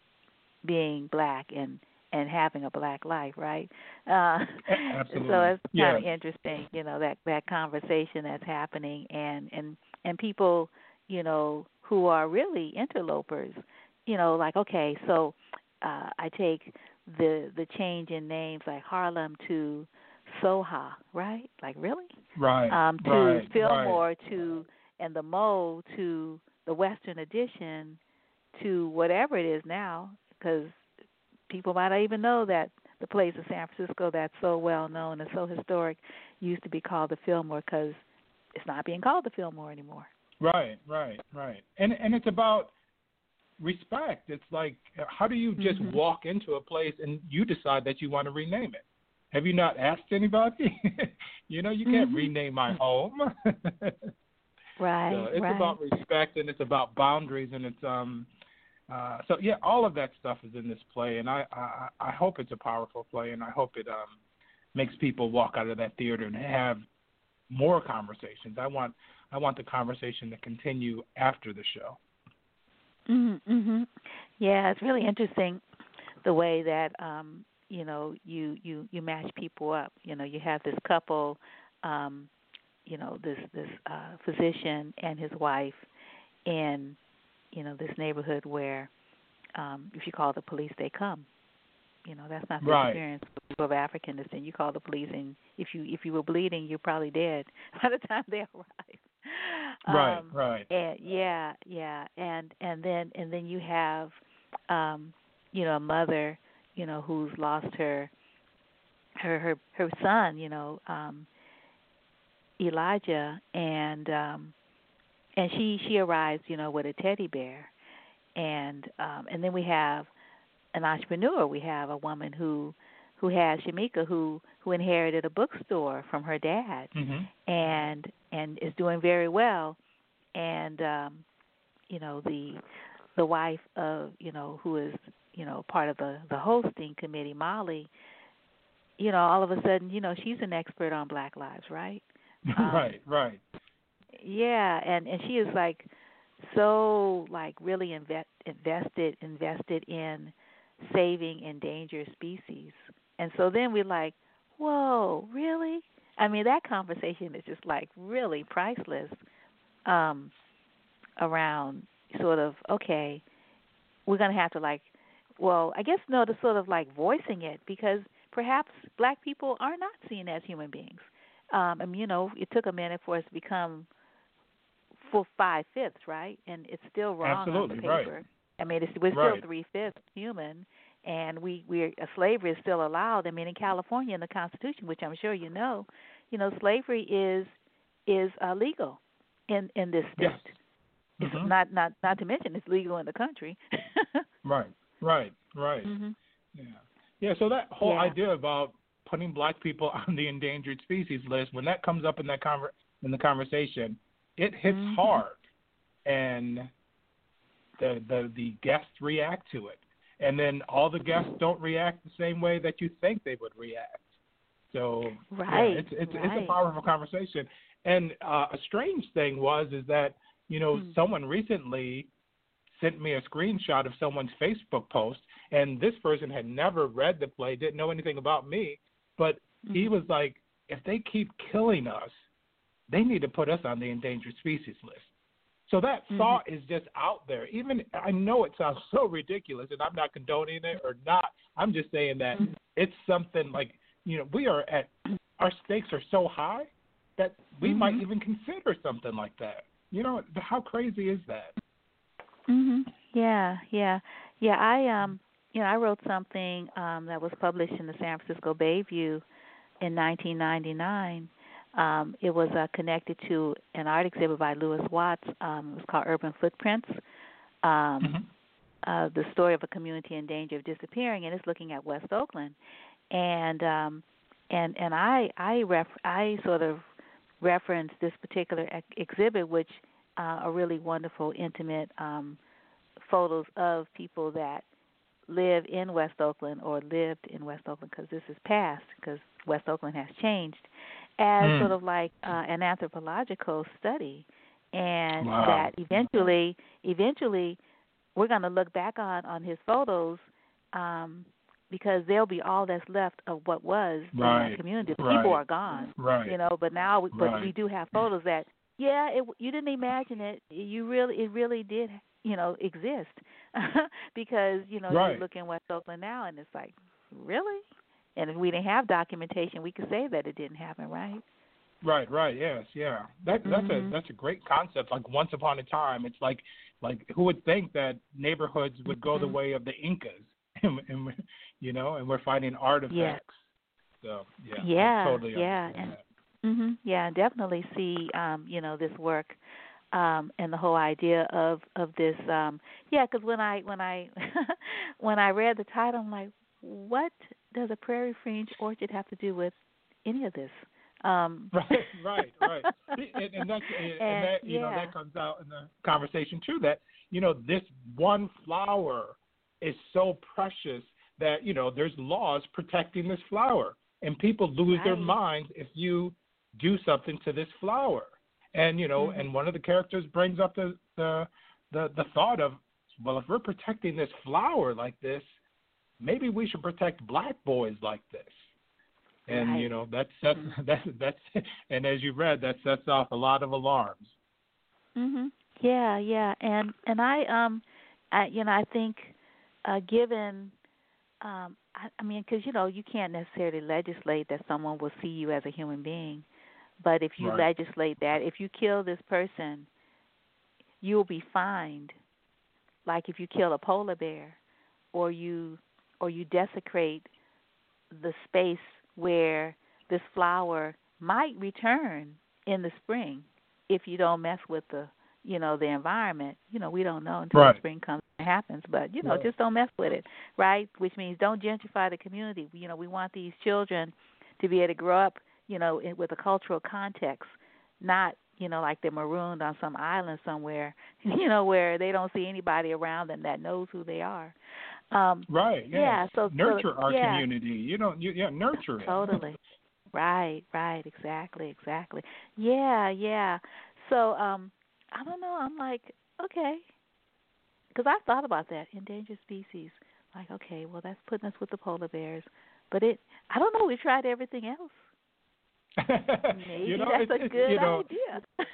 being black and and having a black life, right? Uh, Absolutely. So it's kind of interesting, you know, that that conversation that's happening, and and and people, you know, who are really interlopers, you know, like okay, so uh, I take the the change in names like Harlem to Soha, right? Like really? Right. Um, to right, Fillmore right. to and the Mo to the Western Addition to whatever it is now, because people might not even know that the place in San Francisco that's so well known and so historic used to be called the Fillmore because it's not being called the Fillmore anymore. Right, right, right. And and it's about respect. It's like how do you just mm-hmm. walk into a place and you decide that you want to rename it? Have you not asked anybody? you know, you can't mm-hmm. rename my home. right. So it's right. about respect and it's about boundaries and it's um uh so yeah, all of that stuff is in this play and I I, I hope it's a powerful play and I hope it um makes people walk out of that theater and have more conversations. I want I want the conversation to continue after the show. Mhm. Mhm. Yeah, it's really interesting the way that um you know you you you match people up you know you have this couple um you know this this uh physician and his wife in you know this neighborhood where um if you call the police they come you know that's not the right. experience of african descent you call the police and if you if you were bleeding you're probably dead by the time they arrive right, um, right. And yeah, yeah, and and then and then you have, um, you know, a mother, you know, who's lost her, her her her son, you know, um, Elijah, and um, and she she arrives, you know, with a teddy bear, and um, and then we have an entrepreneur. We have a woman who who has Shamika who who inherited a bookstore from her dad Mm-hmm. and and is doing very well and um you know the the wife of you know who is you know part of the the hosting committee Molly you know all of a sudden you know she's an expert on black lives right? Um, right, right. yeah and and she is like so like really invest, invested invested in saving endangered species. And so then we're like whoa really? I mean that conversation is just like really priceless um around sort of okay we're going to have to like well i guess no to sort of like voicing it because perhaps black people are not seen as human beings um and you know it took a minute for us to become full five fifths right and it's still wrong Absolutely, on the paper. right. i mean it's we're Right. still three fifths human and we we're uh, slavery is still allowed i mean in california in the constitution which i'm sure you know you know slavery is is uh, legal in in this state Yes. it's Mhm. not not not to mention it's legal in the country Right, right, right. mhm Yeah, yeah. So that whole Yeah. idea about putting black people on the endangered species list, when that comes up in that conver- in the conversation, it hits Mhm. hard, and the the the guests react to it, and then all the guests don't react the same way that you think they would react. So yeah, Right, it's it's it's right. a powerful conversation. And uh, a strange thing was is that you know Hmm. someone recently sent me a screenshot of someone's Facebook post, and this person had never read the play, didn't know anything about me, but he Mhm. was like, if they keep killing us, they need to put us on the endangered species list. So that Mhm. thought is just out there. Even I know it sounds so ridiculous, and I'm not condoning it or not. I'm just saying that Mhm. it's something like you know we are at our stakes are so high that we might Mhm. even consider something like that. You know how crazy is that? Mhm. Yeah, yeah. Yeah, I um you know, I wrote something um that was published in the San Francisco Bayview in 1999. Um it was uh, connected to an art exhibit by Lewis Watts. Um it was called Urban Footprints. Um Mhm. uh the story of a community in danger of disappearing and it's looking at West Oakland. And um and and I I ref I sort of referenced this particular ex- exhibit which uh, are really wonderful intimate um photos of people that live in West Oakland or lived in West Oakland because this is past because West Oakland has changed as Mm. sort of like uh, an anthropological study and Wow. that eventually eventually we're going to look back on on his photos um because there'll be all that's left of what was in Right. that community. The Right. People are gone Right. you know but now we, but we do have photos that yeah it you didn't imagine it you really it really did you know exist because you know Right. you look in west oakland now and it's like really and if we didn't have documentation we could say that it didn't happen right Right, right, yes, yeah. That that's Mhm. a that's a great concept. Like once upon a time, it's like like who would think that neighborhoods would go the Mhm. way of the Incas, and, and you know, and we're finding artifacts. So yeah, Yeah, totally yeah, and- that. Mhm. Yeah, definitely see um, you know, this work um and the whole idea of of this um yeah, cuz when I when I when I read the title I'm like what does a prairie fringe orchard have to do with any of this? Um Right, right, right. and, and that's and, And, that you know that comes out in the conversation too. That you know this one flower is so precious that you know there's laws protecting this flower, and people lose their minds if you do something to this flower. And you know, Mhm. and one of the characters brings up the the the, the thought of well, if we're protecting this flower like this, maybe we should protect black boys like this and Right. you know that sets that's that's and as you read that sets off a lot of alarms Mhm. Yeah, yeah. And and I um I you know, I think uh given um I, I mean cuz you know, you can't necessarily legislate that someone will see you as a human being. But if you Right. legislate that if you kill this person you'll be fined. Like if you kill a polar bear, or you or you desecrate the space where this flower might return in the spring if you don't mess with the you know the environment you know we don't know until right. the spring comes and happens but you know right. just don't mess with it right which means don't gentrify the community you know we want these children to be able to grow up you know in, with a cultural context not you know like they're marooned on some island somewhere you know where they don't see anybody around them that knows who they are. Um right yeah, yeah so nurture so, our yeah. community. You don't you yeah nurture it. Totally. Right right exactly exactly. Yeah yeah. So um i don't know i'm like okay. Because i thought about that endangered species. Like okay well that's putting us with the polar bears. But it i don't know we tried everything else maybe you know, that's it's, a good you know, idea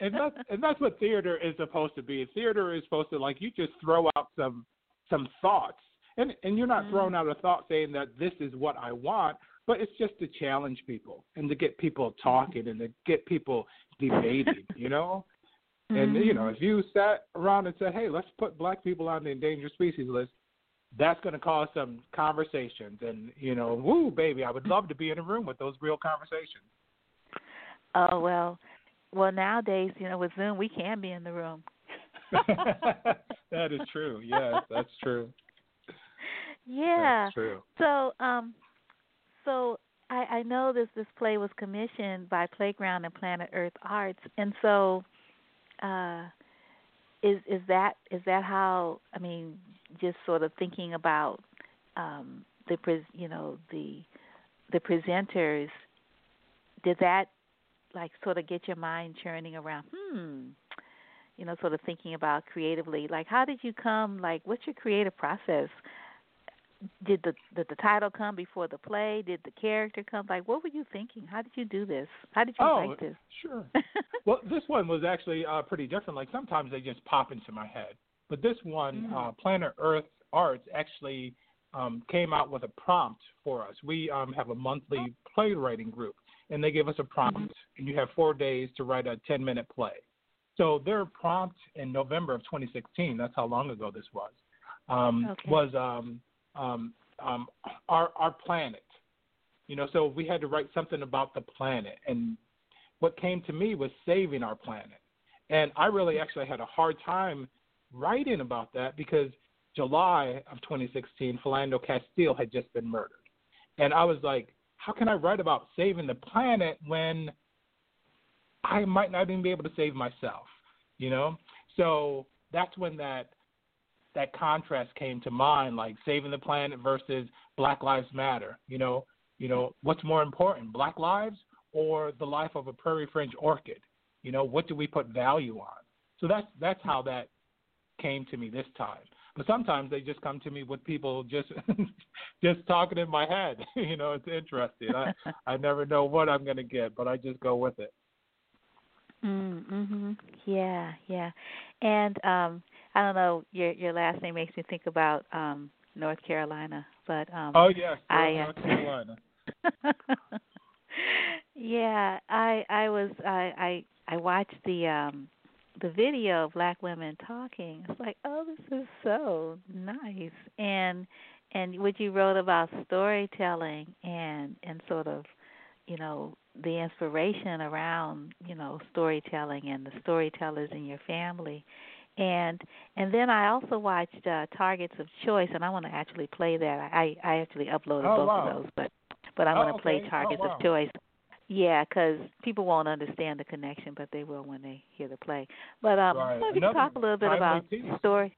and that's and that's what theater is supposed to be. Theater is supposed to like you just throw out some some thoughts, and and you're not mm. throwing out a thought saying that this is what I want, but it's just to challenge people and to get people talking and to get people debating. you know, and you know Mhm. if you sat around and said, hey, let's put black people on the endangered species list. That's going to cause some conversations, and you know, woo, baby, I would love to be in a room with those real conversations. oh well well nowadays you know with zoom we can be in the room that is true. Yes, that's true. yeah That's true. So, um, so I, I know this this play was commissioned by Playground and Planet Earth Arts, and so uh, is is that is that how? I mean, just sort of thinking about um, the pres you know the the presenters. Did that like sort of get your mind churning around? Hmm. You know, sort of thinking about creatively. Like, how did you come? Like, what's your creative process? Did the did the title come before the play? Did the character come? Like, what were you thinking? How did you do this? How did you oh, this? sure. well, this one was actually uh, pretty different. Like sometimes they just pop into my head, but this one, Mm. uh, Planet Earth Arts, actually um, came out with a prompt for us. We um, have a monthly playwriting group, and they give us a prompt, Mm-hmm. and you have four days to write a ten minute play. So their prompt in November of 2016, that's how long ago this was, um, Okay. was um, um, um, our our planet. You know, so we had to write something about the planet, and what came to me was saving our planet. And I really actually had a hard time writing about that because July of 2016, Philando Castile had just been murdered, and I was like, how can I write about saving the planet when I might not even be able to save myself? You know, so that's when that that contrast came to mind, like saving the planet versus Black Lives Matter. You know, you know, what's more important, Black lives or the life of a prairie fringe orchid? You know, what do we put value on? So that's that's how that came to me this time. But sometimes they just come to me with people just just talking in my head. you know, it's interesting. I I never know what I'm going to get, but I just go with it. Mm, mhm. Yeah, yeah. And um I don't know, your your last name makes me think about um North Carolina, but um Oh yes, I, North uh, Carolina. yeah, I I was I I I watched the um the video of black women talking. It's like, oh, this is so nice. And and what you wrote about storytelling and and sort of, you know, the inspiration around, you know, storytelling and the storytellers in your family. And and then I also watched uh Targets of Choice and I want to actually play that. I I actually uploaded Oh, both wow. of those, but but Oh, going to play okay. Oh, Targets wow. of Choice. Yeah, because people won't understand the connection, but they will when they hear the play. But um, Right. I wonder if you could talk a little bit about piece. story.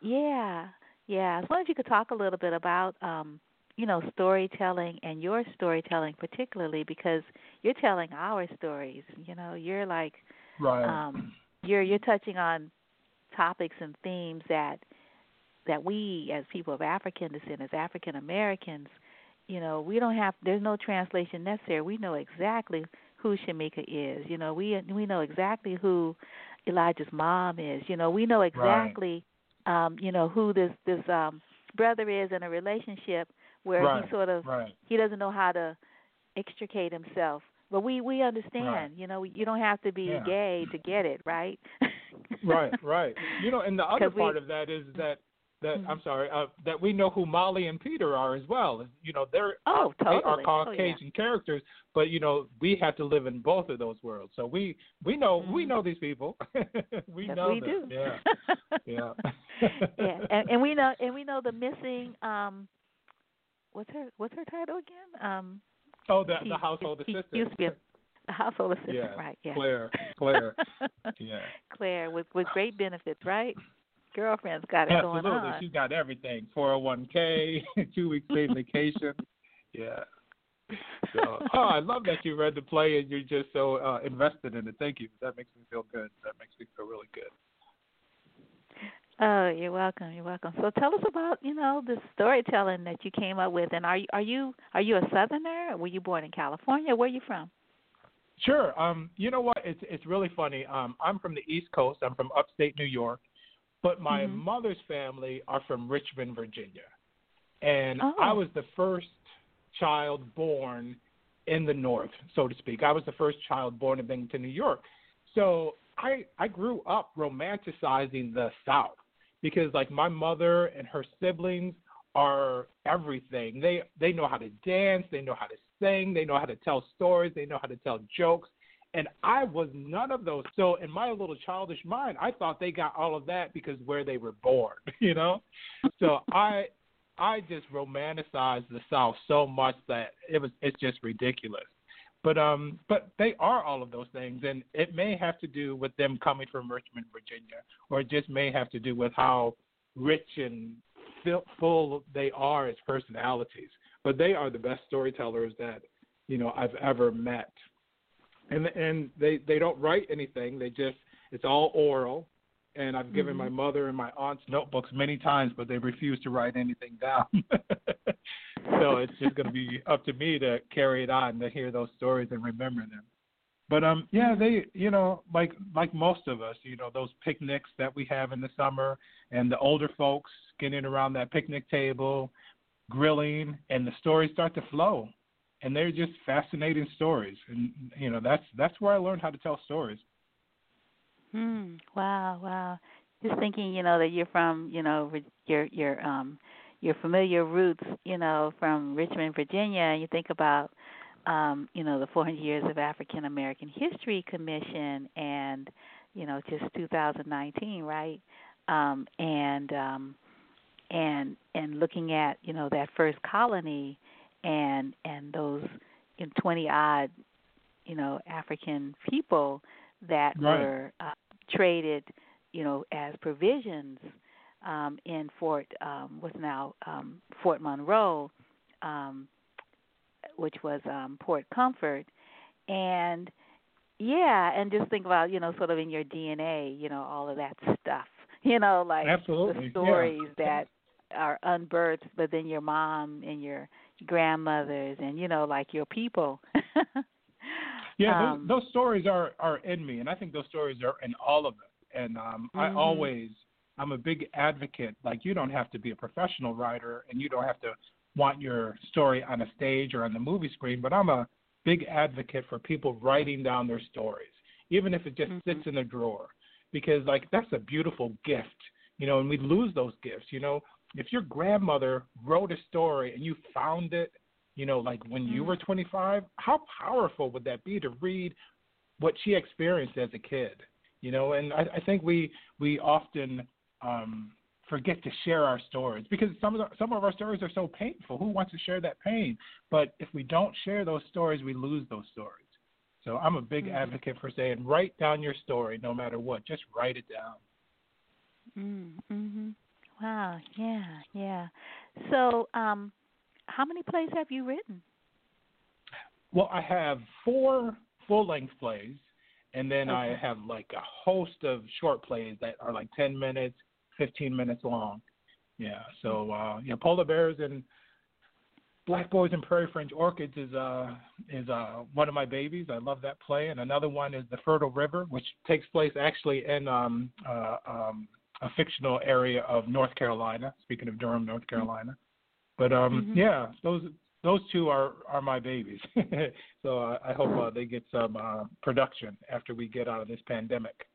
Yeah, yeah. I was wondering if you could talk a little bit about um, you know, storytelling and your storytelling particularly because you're telling our stories. You know, you're like Right. um, you're you're touching on topics and themes that that we as people of African descent, as African Americans, you know, we don't have there's no translation necessary. We know exactly who Shamika is. You know, we we know exactly who Elijah's mom is. You know, we know exactly um, you know, who this this um brother is in a relationship where Right, he sort of right. he doesn't know how to extricate himself but we we understand. Right. You know, you don't have to be Yeah. gay to get it, right? right, right. You know, and the other 'Cause we- part of that is that that Mhm. I'm sorry, uh, that we know who Molly and Peter are as well. You know, they're Oh, they are totally. Oh, yeah. Caucasian characters, but you know, we have to live in both of those worlds. So we we know we Mhm. know these people. we yes, know we them. do. Yeah. Yeah. yeah, and, and we know and we know the missing um what's her what's her title again? Um oh, the he- the household he assistant. used to be a, a household assistant, Yeah, right? Yeah. Claire. Claire. Yeah. Claire with with great benefits, right? Girlfriend's got it going Absolutely. on. She's got everything. 401k, two weeks paid vacation. Yeah. So, oh, I love that you read the play and you're just so uh, invested in it. Thank you. That makes me feel good. That makes me feel really good. Oh, you're welcome. You're welcome. So tell us about, you know, the storytelling that you came up with and are you are you are you a southerner? Were you born in California? Where are you from? Sure. Um, you know what? It's it's really funny. Um, I'm from the East Coast. I'm from upstate New York, but my Mhm. mother's family are from Richmond, Virginia, and Oh. I was the first child born in the North, so to speak. I was the first child born in Binghamton, New York. So I I grew up romanticizing the South because like my mother and her siblings are everything. They they know how to dance, they know how to sing, they know how to tell stories, they know how to tell jokes. And I was none of those. So in my little childish mind, I thought they got all of that because where they were born, you know? So I I just romanticized the South so much that it was it's just ridiculous. But um but they are all of those things and it may have to do with them coming from Richmond, Virginia, or it just may have to do with how rich and full they are as personalities. But they are the best storytellers that you know I've ever met. And and they they don't write anything. They just it's all oral. And I've given Mhm. my mother and my aunt's notebooks many times, but they refuse to write anything down. so it's just going to be up to me to carry it on, to hear those stories and remember them. But um, yeah, they, you know, like like most of us, you know, those picnics that we have in the summer, and the older folks getting around that picnic table, grilling, and the stories start to flow, and they're just fascinating stories, and you know, that's that's where I learned how to tell stories. Hmm. Wow, wow. Just thinking, you know, that you're from, you know, your your um your familiar roots, you know, from Richmond, Virginia, and you think about um, you know, the 400 Years of African American History Commission and, you know, just 2019, right? Um and um and and looking at, you know, that first colony and and those you know, 20 odd, you know, African people that Right. were uh, traded, you know, as provisions um, in Fort um, what's now um, Fort Monroe, um, which was um, Point Comfort, and yeah, and just think about you know sort of in your DNA, you know, all of that stuff, you know, like Absolutely, the yeah. stories that are unbirthed, but then your mom and your grandmothers and you know like your people. Yeah, Um, those, those stories are are in me, and I think those stories are in all of us. And um, I Mhm. always, I'm a big advocate. Like you don't have to be a professional writer, and you don't have to want your story on a stage or on the movie screen. But I'm a big advocate for people writing down their stories, even if it just Mhm. sits in a drawer, because like that's a beautiful gift, you know. And we lose those gifts, you know. If your grandmother wrote a story and you found it you know, like when you were 25, how powerful would that be to read what she experienced as a kid? You know, and I, I think we we often um, forget to share our stories because some of the, some of our stories are so painful. Who wants to share that pain? But if we don't share those stories, we lose those stories. So I'm a big Mhm. advocate for saying write down your story no matter what. Just write it down. Mm, mhm. Wow. Yeah. Yeah. So, um, how many plays have you written? Well, I have four full length plays, and then I have like a host of short plays that are like 10 minutes, 15 minutes long. Yeah, so uh, yeah, Polar Bears and Black Boys and Prairie Fringe Orchids is uh is uh one of my babies. I love that play, and another one is The Fertile River, which takes place actually in um uh um a fictional area of North Carolina. Speaking of Durham, North Carolina, but um Mhm. yeah, those those two are are my babies. so uh, I hope uh, they get some uh, production after we get out of this pandemic.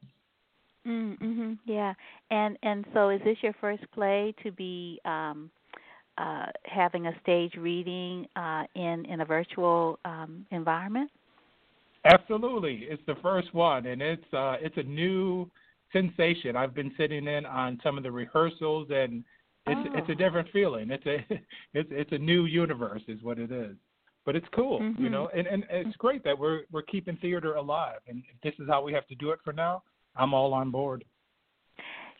Mm-hmm. Yeah, and and so is this your first play to be um, uh, having a stage reading uh, in in a virtual um, environment? Absolutely, it's the first one, and it's uh, it's a new sensation. I've been sitting in on some of the rehearsals, and it's oh. it's a different feeling. It's a it's it's a new universe, is what it is. But it's cool, mm-hmm. you know, and and it's great that we're we're keeping theater alive, and this is how we have to do it for now, I'm all on board.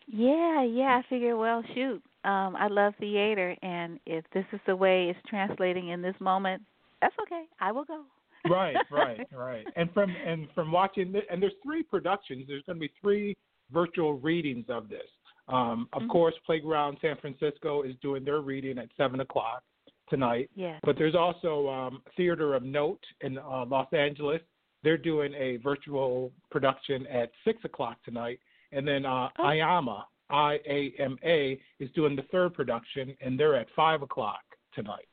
Yeah, yeah. I figure, well, shoot, um, I love theater, and if this is the way it's translating in this moment, that's okay. I will go. right, right, right. And from and from watching, and there's three productions. There's going to be three virtual readings of this. Um, of mm-hmm. course, Playground San Francisco is doing their reading at seven o'clock tonight. Yeah. But there's also um, Theater of Note in uh, Los Angeles. They're doing a virtual production at six o'clock tonight, and then uh, oh. IAMA, I A M A, is doing the third production, and they're at five o'clock tonight.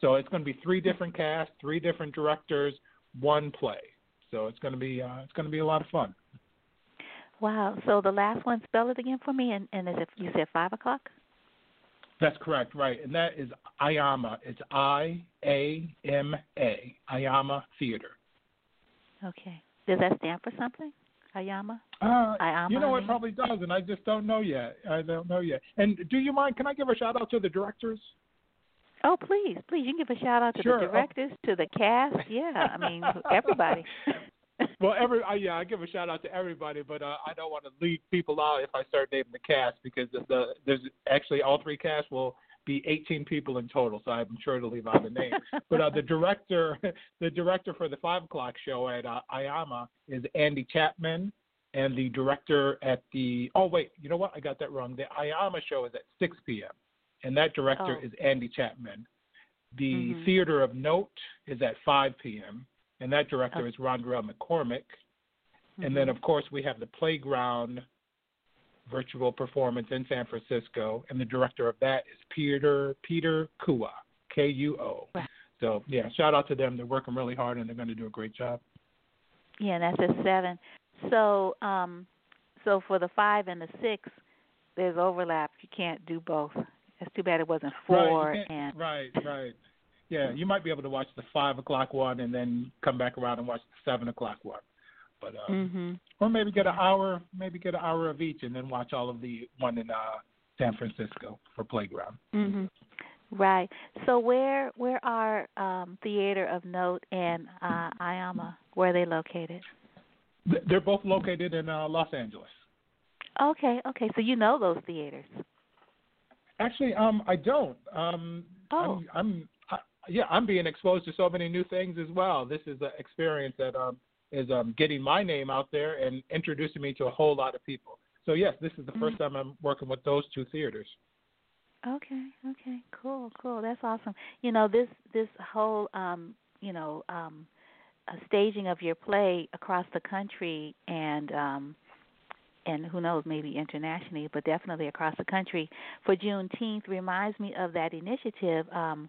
So it's going to be three different casts, three different directors, one play. So it's going to be uh, it's going to be a lot of fun. Wow. So the last one, spell it again for me, and, and is it you said five o'clock? That's correct, right, and that is IAMA. It's I A M A, IAMA Theater. Okay. Does that stand for something? Ayama? Uh, Ayama, you know, it probably does, and I just don't know yet. I don't know yet. And do you mind? Can I give a shout out to the directors? Oh, please, please, you can give a shout out to Sure. the directors, to the cast. Yeah, I mean everybody. well, every uh, yeah, I give a shout out to everybody, but uh, I don't want to leave people out if I start naming the cast because the, the there's actually all three casts will be 18 people in total, so I'm sure to leave out the name. but uh, the director, the director for the five o'clock show at uh, IAMA is Andy Chapman, and the director at the oh wait, you know what? I got that wrong. The IAMA show is at 6 p.m. and that director Oh. is Andy Chapman. The Mhm. Theater of Note is at 5 p.m. and that director Okay. is Rondrell McCormick. And then, Mhm. of course, we have the Playground virtual performance in San Francisco, and the director of that is Peter Peter Kuo, K U O. So yeah, shout out to them. They're working really hard, and they're going to do a great job. Yeah, that's at seven. So, um, so for the five and the six, there's overlap. You can't do both. It's too bad it wasn't four right, and right, right. Yeah, you might be able to watch the five o'clock one and then come back around and watch the seven o'clock one. But um, mhm. or maybe get an hour, maybe get an hour of each, and then watch all of the one in uh, San Francisco for Playground. Mm-hmm. Right. So where where are um Theater of Note and uh Ayama? Where are they located? They're both located in uh, Los Angeles. Okay, okay. So you know those theaters. Actually, um, I don't. Um, Oh. I'm, I'm I, yeah, I'm being exposed to so many new things as well. This is an experience that um, is um, getting my name out there and introducing me to a whole lot of people. So yes, this is the first time I'm working with those two theaters. Okay, okay, cool, cool. That's awesome. You know, this this whole um, you know, um uh, staging of your play across the country and um and who knows, maybe internationally, but definitely across the country for Juneteenth reminds me of that initiative, um,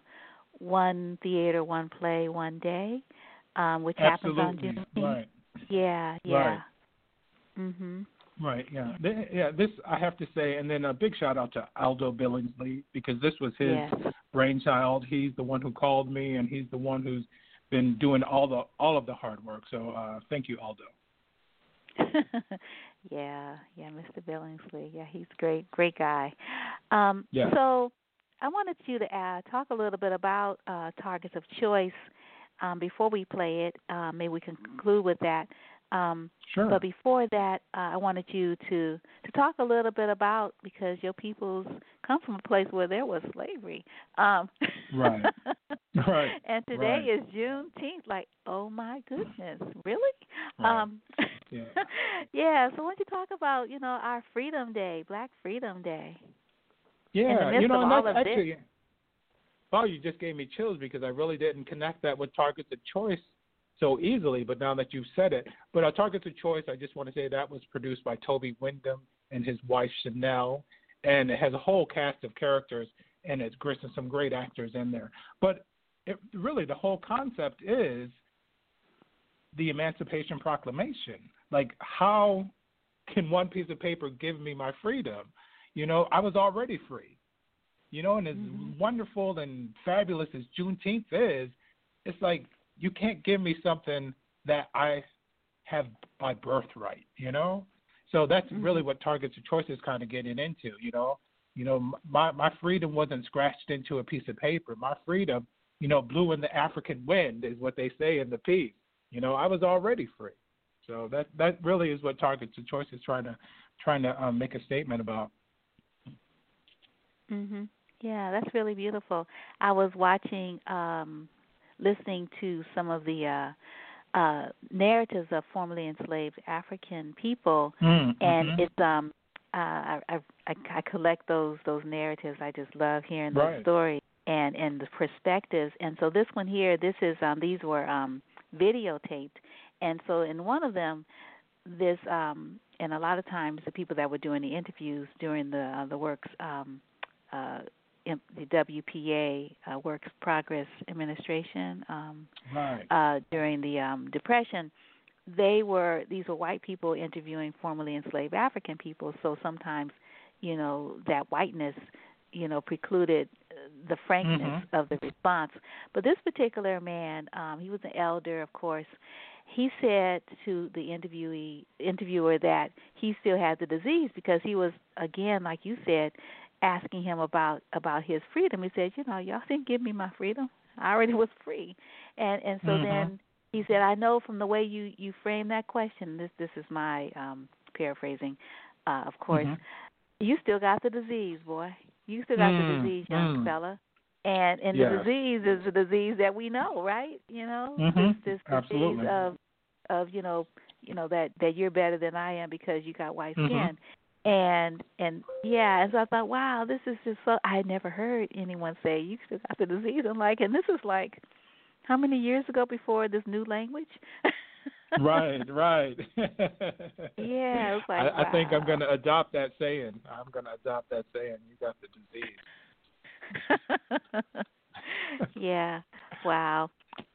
one theater, one play, one day, um, which happens on Absolutely, Juneteenth. right, Yeah, yeah. Right. Mhm. right, yeah, yeah. This I have to say, and then a big shout out to Aldo Billingsley because this was his Yes. brainchild. He's the one who called me, and he's the one who's been doing all the all of the hard work. So uh, thank you, Aldo. yeah, yeah, Mr. Billingsley. Yeah, he's great, great guy. Um, Yeah. So I wanted you to uh, talk a little bit about uh, targets of choice um, before we play it. Uh, maybe we can conclude with that. Um, Sure. But before that, uh, I wanted you to to talk a little bit about because your peoples come from a place where there was slavery. Um, Right. Right. And today Right. is Juneteenth. Like, oh my goodness, really? Right. Um, Yeah. yeah. So, why don't you talk about you know our Freedom Day, Black Freedom Day? Yeah, you know, and all that's of this. Wow, you just gave me chills because I really didn't connect that with targets of choice so easily. But now that you've said it, but our targets of choice, I just want to say that was produced by Toby Wyndham and his wife Chanel, and it has a whole cast of characters and it's great some great actors in there. But it, really the whole concept is the Emancipation Proclamation. Like, how can one piece of paper give me my freedom? You know, I was already free. You know, and as mm-hmm. wonderful and fabulous as Juneteenth is, it's like you can't give me something that I have by birthright. You know, so that's mm-hmm. really what Targets of Choice is kind of getting into. You know, you know, my my freedom wasn't scratched into a piece of paper. My freedom, you know, blew in the African wind is what they say in the piece. You know, I was already free. So that that really is what Targets of Choice is trying to trying to um, make a statement about. Mhm. Yeah, that's really beautiful. I was watching, um, listening to some of the uh, uh, narratives of formerly enslaved African people, mm-hmm. and it's um, uh, I, I I collect those those narratives. I just love hearing those right. stories and and the perspectives. And so this one here, this is um, these were um, videotaped, and so in one of them, this um, and a lot of times the people that were doing the interviews during the uh, the works um, uh, the WPA uh, Works Progress Administration um, right. uh, during the um, Depression. They were these were white people interviewing formerly enslaved African people. So sometimes, you know, that whiteness, you know, precluded the frankness mm-hmm. of the response. But this particular man, um, he was an elder, of course. He said to the interviewee interviewer that he still had the disease because he was again, like you said, asking him about about his freedom. He said, "You know, y'all didn't give me my freedom. I already was free." And and so mm-hmm. then he said, "I know from the way you you frame that question. This this is my um paraphrasing, uh, of course. Mm-hmm. You still got the disease, boy. You still got mm, the disease, young mm. fella." And and yeah. the disease is the disease that we know, right? You know, mm-hmm. this this Absolutely. disease of of you know you know that that you're better than I am because you got white mm-hmm. skin and and yeah, and so I thought, wow, this is just so. I had never heard anyone say you still got the disease. I'm like, and this is like, how many years ago before this new language? right, right. yeah, like I, wow. I think I'm going to adopt that saying. I'm going to adopt that saying. You got the disease. yeah. Wow.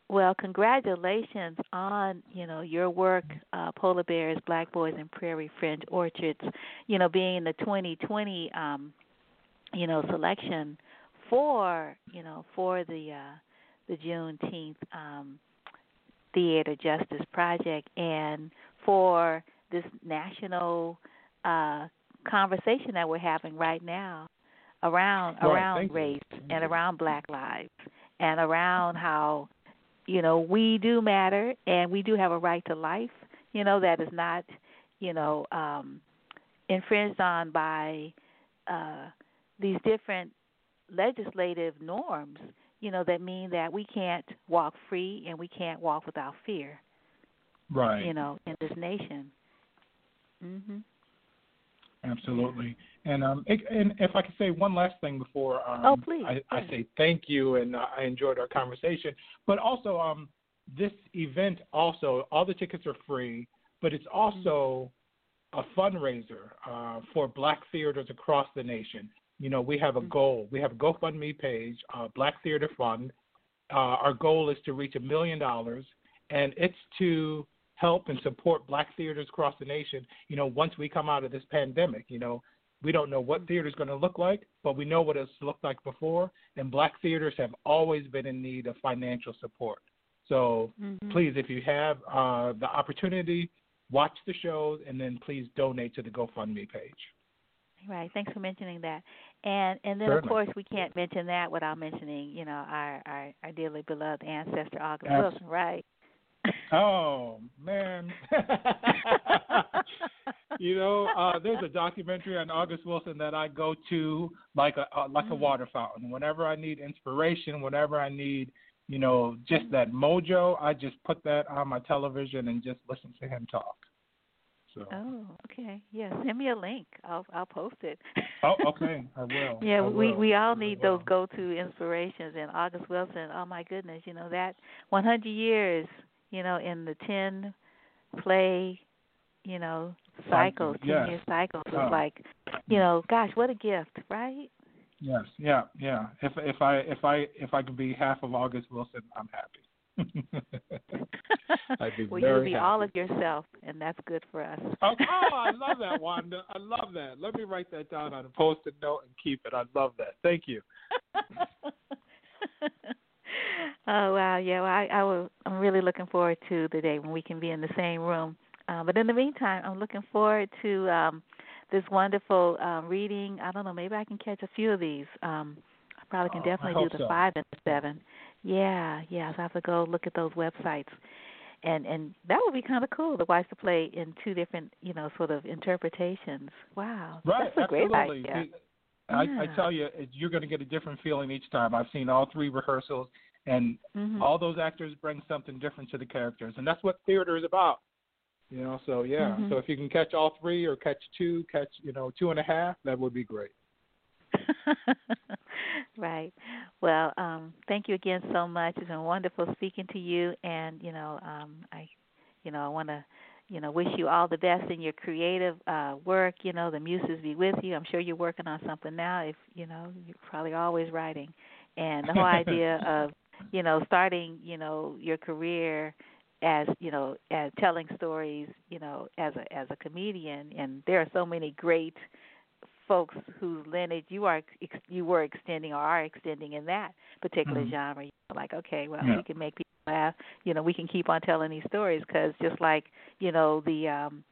Well, congratulations on you know your work, uh, Polar Bears, Black Boys, and Prairie Fringe Orchids. You know, being the 2020 um, you know selection for you know for the uh, the Juneteenth um, Theater Justice Project and for this national uh, conversation that we're having right now around right, around race and around Black lives and around how you know, we do matter and we do have a right to life, you know, that is not, you know, um infringed on by uh these different legislative norms, you know, that mean that we can't walk free and we can't walk without fear. Right. You know, in this nation. Mhm. Absolutely. And um, it, and if I could say one last thing before um, oh, please. I, I say thank you and uh, I enjoyed our conversation. But also, um, this event also all the tickets are free, but it's also a fundraiser uh, for Black theaters across the nation. You know, we have a mm-hmm. goal. We have a GoFundMe page, uh, Black Theater Fund. Uh, our goal is to reach a million dollars, and it's to help and support black theaters across the nation, you know, once we come out of this pandemic, you know, we don't know what theater is going to look like, but we know what it's looked like before, and black theaters have always been in need of financial support. So mm-hmm. please, if you have uh, the opportunity, watch the shows and then please donate to the GoFundMe page. Right. Thanks for mentioning that. And and then Certainly. of course we can't mention that without mentioning, you know, our our, our dearly beloved ancestor August Abs- Wilson, right? Oh man. you know, uh, there's a documentary on August Wilson that I go to like a uh, like a mm. water fountain. Whenever I need inspiration, whenever I need, you know, just that mojo, I just put that on my television and just listen to him talk. So. Oh, okay. Yeah, send me a link. I'll I'll post it. oh, okay. I will. yeah, I we will. we all need those go-to inspirations. And August Wilson, oh my goodness, you know that 100 years you know, in the ten play, you know, cycles, ten yes. year cycles. Oh. like, you know, gosh, what a gift, right? Yes, yeah, yeah. If if I if I if I could be half of August Wilson, I'm happy. I'd be well, very you'll be happy. all of yourself, and that's good for us. oh, oh, I love that, Wanda. I love that. Let me write that down on a post-it note and keep it. I love that. Thank you. oh wow, yeah. Well, I, I will. I'm really looking forward to the day when we can be in the same room. Uh, but in the meantime, I'm looking forward to um, this wonderful uh, reading. I don't know. Maybe I can catch a few of these. Um, I probably can I definitely do the so. five and the seven. Yeah, yeah. So I have to go look at those websites, and and that would be kind of cool. The Wise to play in two different, you know, sort of interpretations. Wow, Right, that's a great absolutely. idea. I, I Yeah. tell you, you're going to get a different feeling each time. I've seen all three rehearsals, and Mhm. all those actors bring something different to the characters, and that's what theater is about. You know, so yeah. Mhm. So if you can catch all three or catch two, catch you know two and a half, that would be great. right. Well, um, thank you again so much. It's been wonderful speaking to you, and you know, um, I, you know, I want to, you know, wish you all the best in your creative uh, work. You know, the muses be with you. I'm sure you're working on something now. If you know, you're probably always writing, and the whole idea of, you know, starting, you know, your career as you know as telling stories you know as a as a comedian and there are so many great folks whose lineage you are you were extending or are extending in that particular Mhm. genre. You're like, okay, well, Yeah. we can make people laugh. You know, we can keep on telling these stories because just like you know the um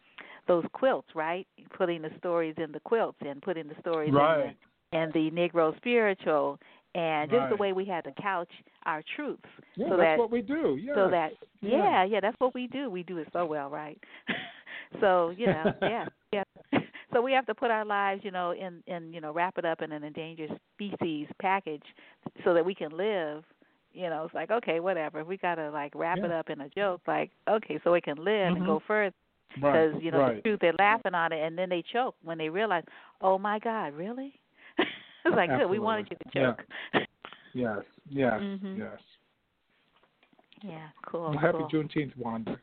those quilts, right? Putting the stories in the quilts and putting the stories in Right. the and the Negro spiritual and just the way we had to couch our truths Yeah, so that's that what we do. Yeah. so that Yeah. yeah, yeah, that's what we do. We do it so well, right? so you know, yeah, yeah. So we have to put our lives, you know, in in you know, wrap it up in an endangered species package, so that we can live. You know, it's like okay, whatever. We gotta like wrap it up in a joke, like okay, so it can live and Mhm. go further. Right. Because you know right. the truth, they're laughing on it, and then they choke when they realize, oh my God, really? it's like good. We wanted you to Absolutely. choke. Yes. Yes. Mhm. Yes. yeah, cool. Well, happy cool. Juneteenth, Wanda.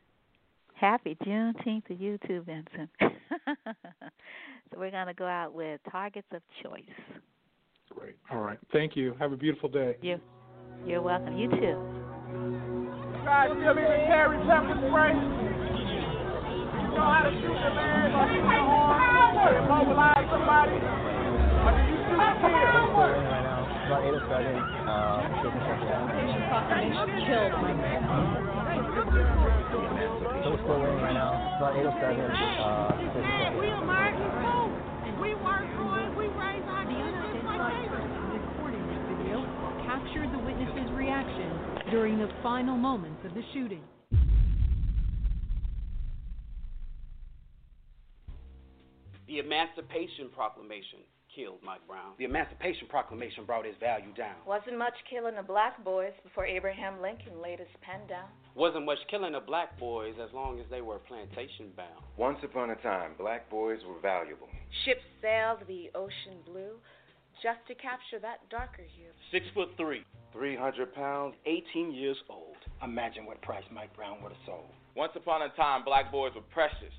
Happy Juneteenth to you too, Vincent. so we're gonna go out with targets of choice. Great. All right. Thank you. Have a beautiful day. You, you're welcome. You too. guys still even carry pepper spray? You know how to shoot the man or shoot the horn or immobilize somebody? Or do you About or seven. Uh, killed my So we're still waiting right now. About eight or seven. Uh, shooting something. The United States Broadcasting recording this video captured the witnesses' reaction during the final moments of the shooting. The Emancipation Proclamation killed Mike Brown. The Emancipation Proclamation brought his value down. Wasn't much killing the black boys before Abraham Lincoln laid his pen down. Wasn't much killing the black boys as long as they were plantation bound. Once upon a time, black boys were valuable. Ships sailed the ocean blue just to capture that darker hue. Six foot three. 300 pounds, 18 years old. Imagine what price Mike Brown would have sold. Once upon a time, black boys were precious.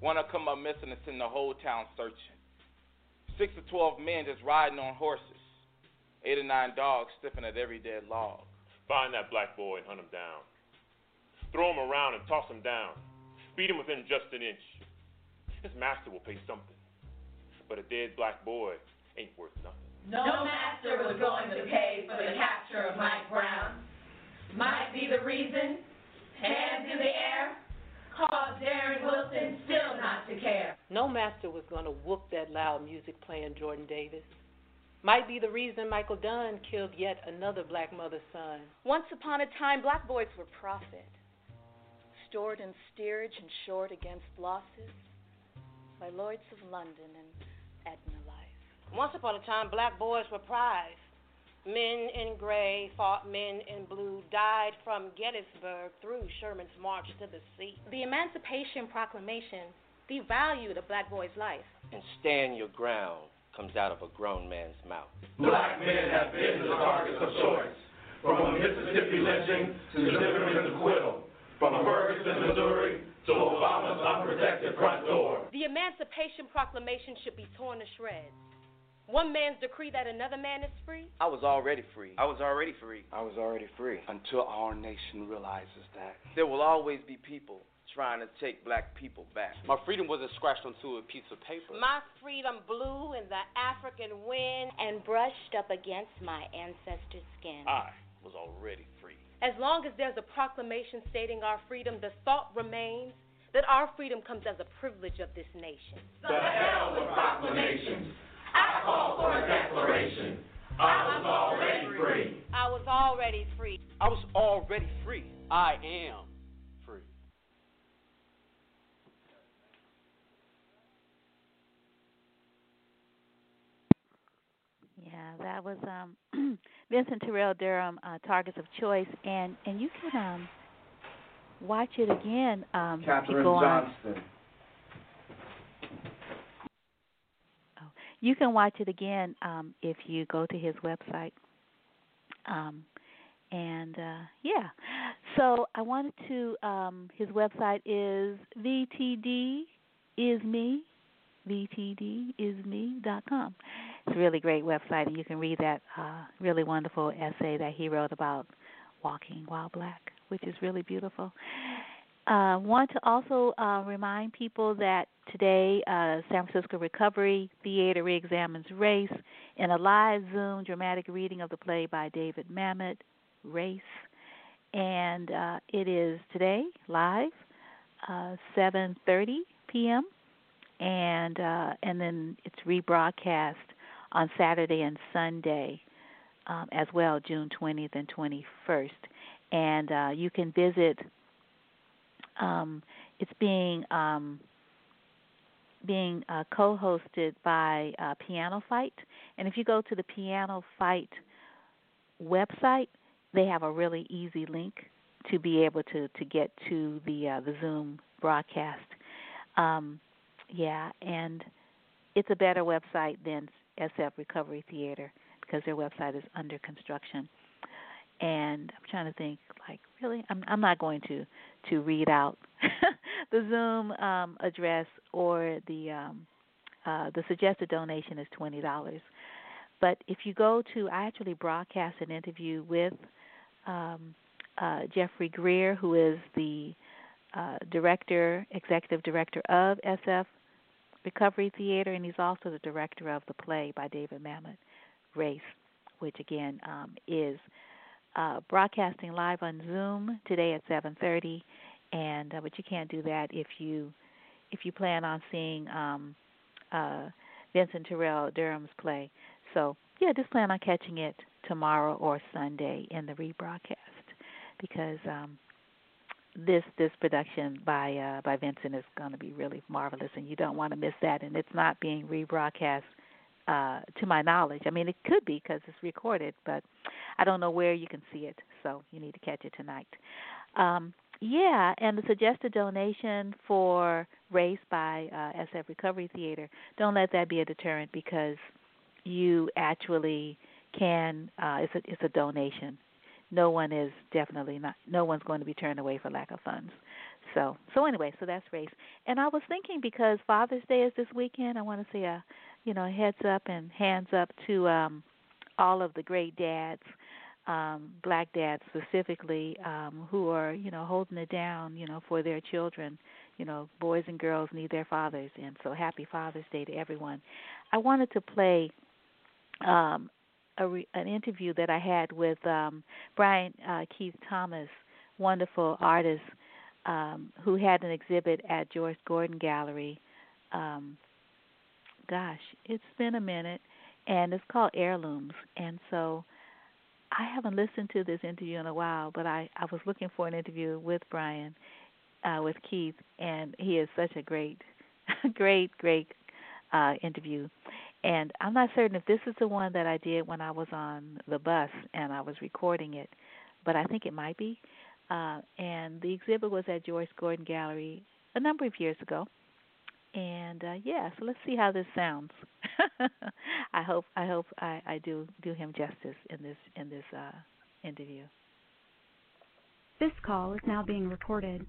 One will come up missing and send the whole town searching. Six or twelve men just riding on horses. Eight or nine dogs sniffing at every dead log. Find that black boy and hunt him down. Throw him around and toss him down. Beat him within just an inch. His master will pay something. But a dead black boy ain't worth nothing. No master was going to pay for the capture of Mike Brown. Might be the reason, hands in the air, caused Darren Wilson still not to care. No master was going to whoop that loud music playing Jordan Davis. Might be the reason Michael Dunn killed yet another black mother's son. Once upon a time, black boys were profit, stored in steerage and shored against losses by Lloyds of London and Aetna Life. Once upon a time, black boys were prized. Men in gray fought men in blue, died from Gettysburg through Sherman's march to the sea. The Emancipation Proclamation devalued a black boy's life. And stand your ground comes out of a grown man's mouth. Black men have been the targets of choice. From a Mississippi lynching to the Zimmerman's acquittal. From Ferguson, Missouri to Obama's unprotected front door. The Emancipation Proclamation should be torn to shreds. One man's decree that another man is free? I was already free. I was already free. I was already free. Until our nation realizes that. There will always be people trying to take black people back. My freedom wasn't scratched onto a piece of paper. My freedom blew in the African wind and brushed up against my ancestors' skin. I was already free. As long as there's a proclamation stating our freedom, the thought remains that our freedom comes as a privilege of this nation. The hell with proclamations. I call for a declaration. I was already free. I was already free. I was already free. I am free. Yeah, that was um Vincent Terrell Durham, uh, Targets of Choice, and and you can um watch it again. Um, Katherine go Johnston. On. You can watch it again um, if you go to his website. Um, and uh, yeah, so I wanted to. Um, his website is VTD is me, VTDisme.com. It's a really great website, and you can read that uh, really wonderful essay that he wrote about walking while black, which is really beautiful. Uh, want to also uh, remind people that today uh, San Francisco Recovery Theater reexamines race in a live Zoom dramatic reading of the play by David Mamet, Race, and uh, it is today live, uh, 7:30 p.m. and uh, and then it's rebroadcast on Saturday and Sunday um, as well, June 20th and 21st. And uh, you can visit. Um, it's being um, being uh, co-hosted by uh, Piano Fight, and if you go to the Piano Fight website, they have a really easy link to be able to to get to the uh, the Zoom broadcast. Um, yeah, and it's a better website than SF Recovery Theater because their website is under construction. And I'm trying to think, like, really, I'm I'm not going to to read out the Zoom um, address or the um, uh, the suggested donation is twenty dollars. But if you go to, I actually broadcast an interview with um, uh, Jeffrey Greer, who is the uh, director, executive director of SF Recovery Theater, and he's also the director of the play by David Mamet, Race, which again um, is uh, broadcasting live on Zoom today at 7:30. And uh, but you can't do that if you if you plan on seeing um, uh, Vincent Terrell Durham's play. So yeah, just plan on catching it tomorrow or Sunday in the rebroadcast because um, this this production by uh, by Vincent is going to be really marvelous, and you don't want to miss that. And it's not being rebroadcast, uh, to my knowledge. I mean, it could be because it's recorded, but I don't know where you can see it. So you need to catch it tonight. Um, yeah, and the suggested donation for Race by uh, SF Recovery Theater. Don't let that be a deterrent because you actually can. Uh, it's a it's a donation no one is definitely not no one's going to be turned away for lack of funds so so anyway so that's race and i was thinking because father's day is this weekend i want to say a you know heads up and hands up to um all of the great dads um black dads specifically um who are you know holding it down you know for their children you know boys and girls need their fathers and so happy father's day to everyone i wanted to play um a re, an interview that I had with um, Bryan uh, Keith Thomas, wonderful artist um, who had an exhibit at Joyce Gordon Gallery. Um, gosh, it's been a minute, and it's called Heirlooms. And so I haven't listened to this interview in a while, but I I was looking for an interview with Bryan, uh, with Keith, and he is such a great, great, great uh, interview. And I'm not certain if this is the one that I did when I was on the bus and I was recording it, but I think it might be. Uh, and the exhibit was at Joyce Gordon Gallery a number of years ago. And uh, yeah, so let's see how this sounds. I hope I hope I, I do do him justice in this in this uh, interview. This call is now being recorded.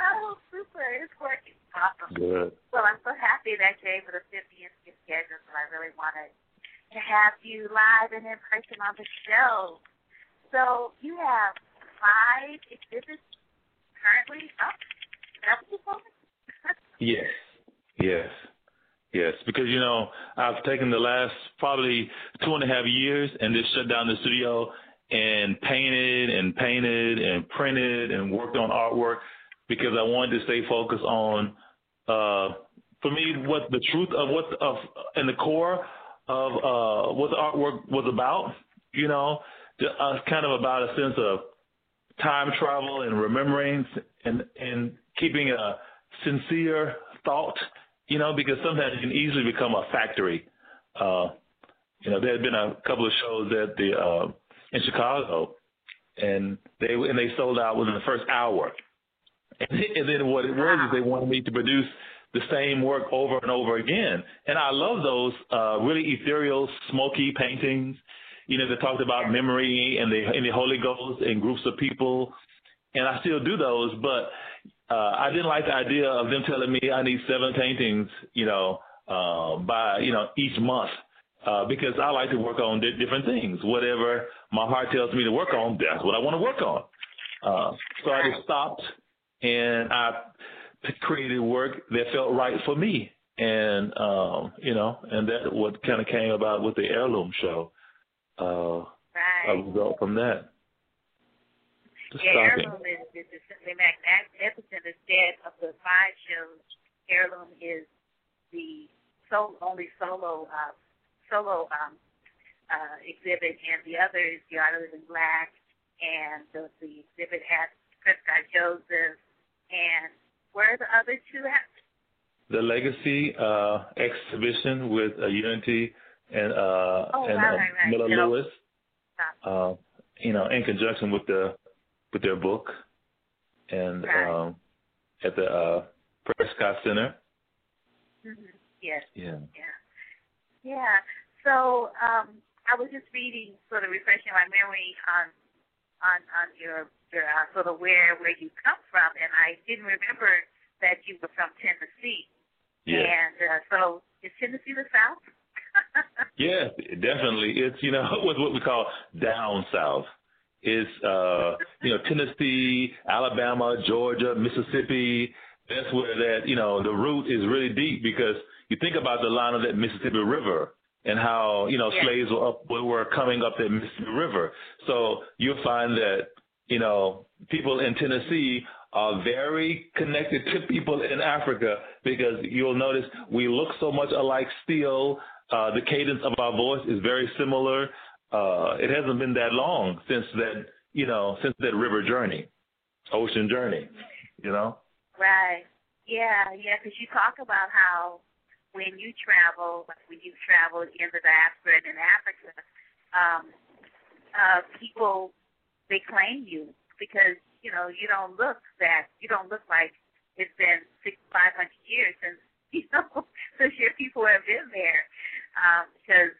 Oh, super. It's working. Awesome. Good. Well, I'm so happy that you're able to fit me into your schedule, so I really wanted to have you live and in person on the show. So you have five exhibits currently up. Is that what you told me? Yes, yes, yes. Because you know I've taken the last probably two and a half years and just shut down the studio and painted and painted and printed and worked on artwork because I wanted to stay focused on, uh, for me, what the truth of what of in the core of uh, what the artwork was about. You know, uh, kind of about a sense of time travel and remembering and and keeping a sincere thought. You know, because sometimes it can easily become a factory. Uh, you know, there had been a couple of shows at the uh, in Chicago, and they and they sold out within the first hour. And, then what it was is they wanted me to produce the same work over and over again. And I love those uh, really ethereal, smoky paintings. You know, they talked about memory and the and the Holy Ghost and groups of people, and I still do those. But uh, I didn't like the idea of them telling me I need seven paintings, you know, uh, by you know each month. Uh, because I like to work on di- different things. Whatever my heart tells me to work on, that's what I want to work on. Uh, so I just stopped and I created work that felt right for me. And um, you know, and that what kind of came about with the heirloom show. Uh, right. I result from that. Just yeah, heirloom is, is, is simply magnificent. Instead of the five shows, heirloom is the so only solo uh, solo um, uh, exhibit, and the other is the Art of Living Black, and the, the exhibit has Prescott Joseph, and where are the other two at? The Legacy uh, exhibition with uh, Unity and uh, Oh, and right, uh, right, right. Miller Yeah. Lewis. Uh, you know, in conjunction with the with their book, and Right. um, at the uh, Prescott Center. Mm-hmm. Yes. Yeah. Yeah. Yeah. So um, I was just reading, sort of refreshing my memory on on on your your uh, sort of where where you come from, and I didn't remember that you were from Tennessee. Yeah. And uh, so is Tennessee the South? Yeah, definitely. It's you know what what we call down south. It's uh you know Tennessee, Alabama, Georgia, Mississippi. That's where that you know the root is really deep because you think about the line of that Mississippi River and how you know Yeah. slaves were up were coming up that Mississippi River. So you'll find that you know people in Tennessee are very connected to people in Africa because you'll notice we look so much alike still. Uh, the cadence of our voice is very similar. Uh, it hasn't been that long since that, you know, since that river journey, ocean journey, you know? Right. Yeah, yeah, because you talk about how when you travel, like when you traveled in the diaspora and in Africa, um, uh, people they claim you because you know you don't look that you don't look like it's been six five hundred years since you know since your people have been there um, because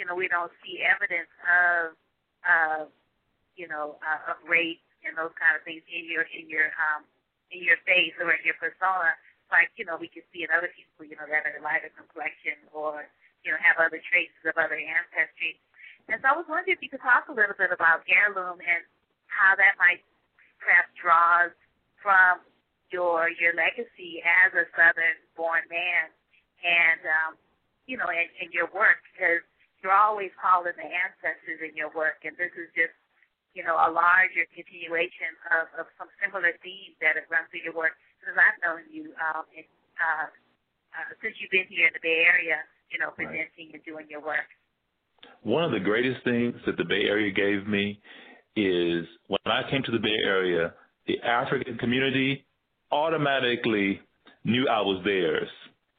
you know we don't see evidence of uh, you know uh, of rape and those kind of things in your in your um, in your face or in your persona like you know we can see in other people you know that are lighter complexion or you know have other traces of other ancestry. And so I was wondering if you could talk a little bit about heirloom and how that might perhaps draws from your your legacy as a Southern born man and um, you know, and, and your work because you're always calling the ancestors in your work and this is just, you know, a larger continuation of, of some similar themes that have run through your work since I've known you um and uh, uh since you've been here in the Bay Area, you know, presenting and doing your work. One of the greatest things that the Bay Area gave me is when I came to the Bay Area, the African community automatically knew I was theirs.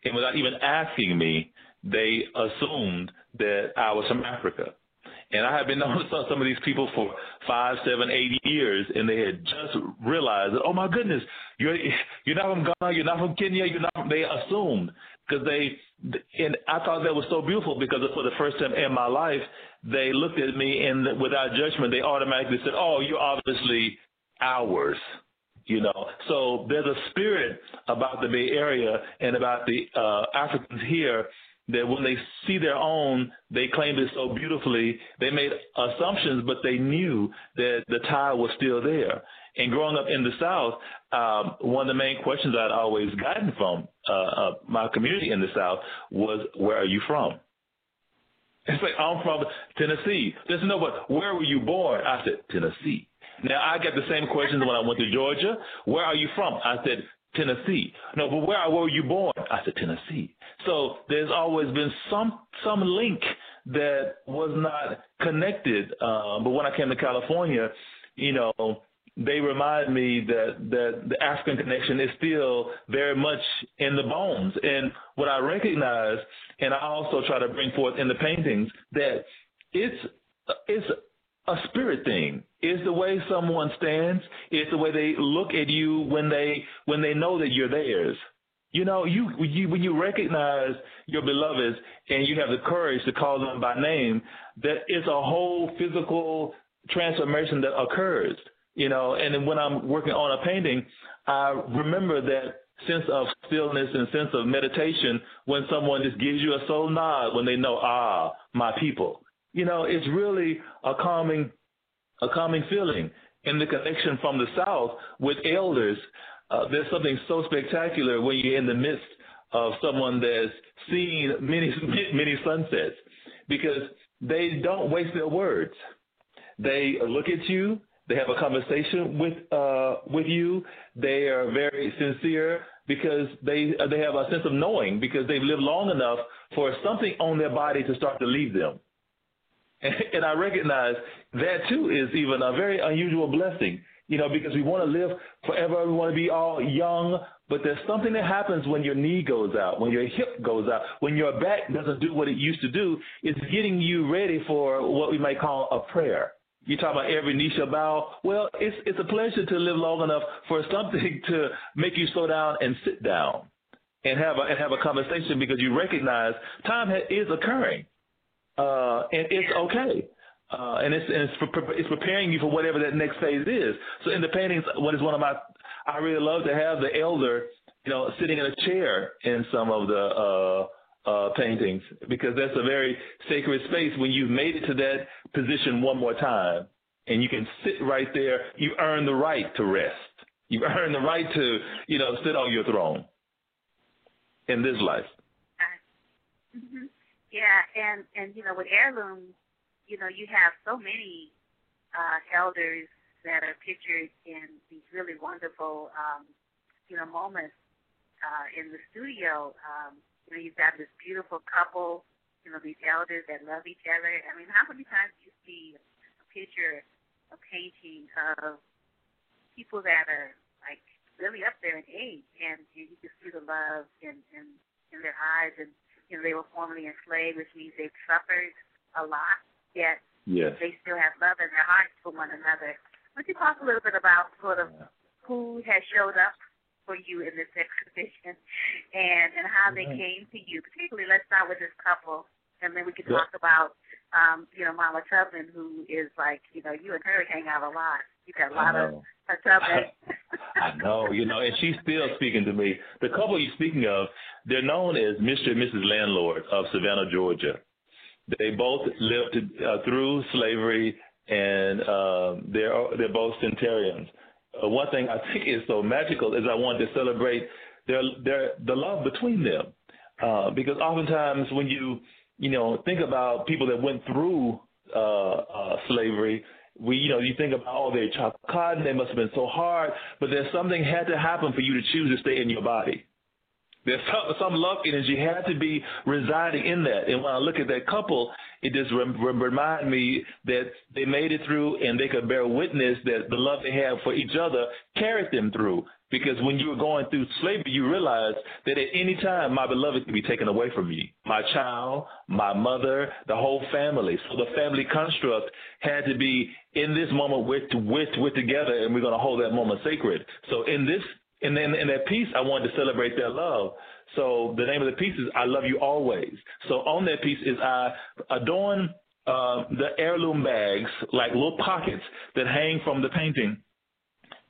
And without even asking me, they assumed that I was from Africa. And I had been known to some of these people for five, seven, eight years, and they had just realized that, oh my goodness, you're you're not from Ghana, you're not from Kenya, you're not. From, they assumed because they, and I thought that was so beautiful because for the first time in my life, they looked at me and without judgment, they automatically said, oh, you're obviously ours. You know, so there's a spirit about the Bay Area and about the uh, Africans here that when they see their own, they claimed it so beautifully. They made assumptions, but they knew that the tie was still there. And growing up in the South, um, one of the main questions I'd always gotten from uh, uh, my community in the South was, "Where are you from?" It's like I'm from Tennessee. There's no, but where were you born? I said Tennessee. Now I get the same questions when I went to Georgia. Where are you from? I said Tennessee. No, but where, were you born? I said Tennessee. So there's always been some some link that was not connected. Uh, but when I came to California, you know, they remind me that that the African connection is still very much in the bones. And what I recognize, and I also try to bring forth in the paintings, that it's it's a spirit thing. It's the way someone stands. It's the way they look at you when they when they know that you're theirs. You know, you, you when you recognize your beloveds and you have the courage to call them by name, that it's a whole physical transformation that occurs. You know, and then when I'm working on a painting, I remember that sense of stillness and sense of meditation when someone just gives you a soul nod when they know, ah, my people. You know, it's really a calming, a calming feeling. In the connection from the South with elders, uh, there's something so spectacular when you're in the midst of someone that's seen many, many sunsets because they don't waste their words. They look at you, they have a conversation with uh, with you. They are very sincere because they they have a sense of knowing because they've lived long enough for something on their body to start to leave them. And I recognize that too is even a very unusual blessing, you know, because we want to live forever. We want to be all young, but there's something that happens when your knee goes out, when your hip goes out, when your back doesn't do what it used to do. It's getting you ready for what we might call a prayer. You talk about every knee shall bow. Well, it's it's a pleasure to live long enough for something to make you slow down and sit down and have a and have a conversation because you recognize time ha- is occurring uh, and it's okay. Uh, and it's and it's, it's preparing you for whatever that next phase is. So in the paintings, what is one of my, I really love to have the elder, you know, sitting in a chair in some of the uh, uh, paintings because that's a very sacred space. When you've made it to that position one more time, and you can sit right there, you earn the right to rest. You earn the right to, you know, sit on your throne in this life. Mm-hmm. Yeah, and and you know with heirlooms, you know you have so many uh, elders that are pictured in these really wonderful, um, you know, moments uh, in the studio. Um, you know, you've got this beautiful couple, you know, these elders that love each other. I mean, how many times do you see a picture, a painting of people that are like really up there in age, and, and you can see the love in in in their eyes and you know, they were formerly enslaved, which means they've suffered a lot, yet yes. they still have love in their hearts for one another. Would you talk a little bit about sort of who has showed up for you in this exhibition and and how they came to you? Particularly, let's start with this couple, and then we can talk about um, you know Mama Tubman, who is like you know you and her hang out a lot. You got a lot of her Tubman. I know, you know, and she's still speaking to me. The couple you're speaking of, they're known as Mr. and Mrs. Landlord of Savannah, Georgia. They both lived uh, through slavery, and uh, they're they're both centurions. Uh, one thing I think is so magical is I want to celebrate their their the love between them, uh, because oftentimes when you you know think about people that went through uh, uh, slavery, we, you know, you think about, oh, they chopped cotton, they must have been so hard, but there's something had to happen for you to choose to stay in your body. There's some, some love energy had to be residing in that. And when I look at that couple, it just re- re- remind me that they made it through and they could bear witness that the love they have for each other carried them through. Because when you were going through slavery, you realized that at any time my beloved could be taken away from me. My child, my mother, the whole family. So the family construct had to be in this moment we're, we're, we're together and we're going to hold that moment sacred. So in this and then in that piece, I wanted to celebrate their love. So the name of the piece is I Love You Always. So on that piece is I adorn uh, the heirloom bags, like little pockets that hang from the painting.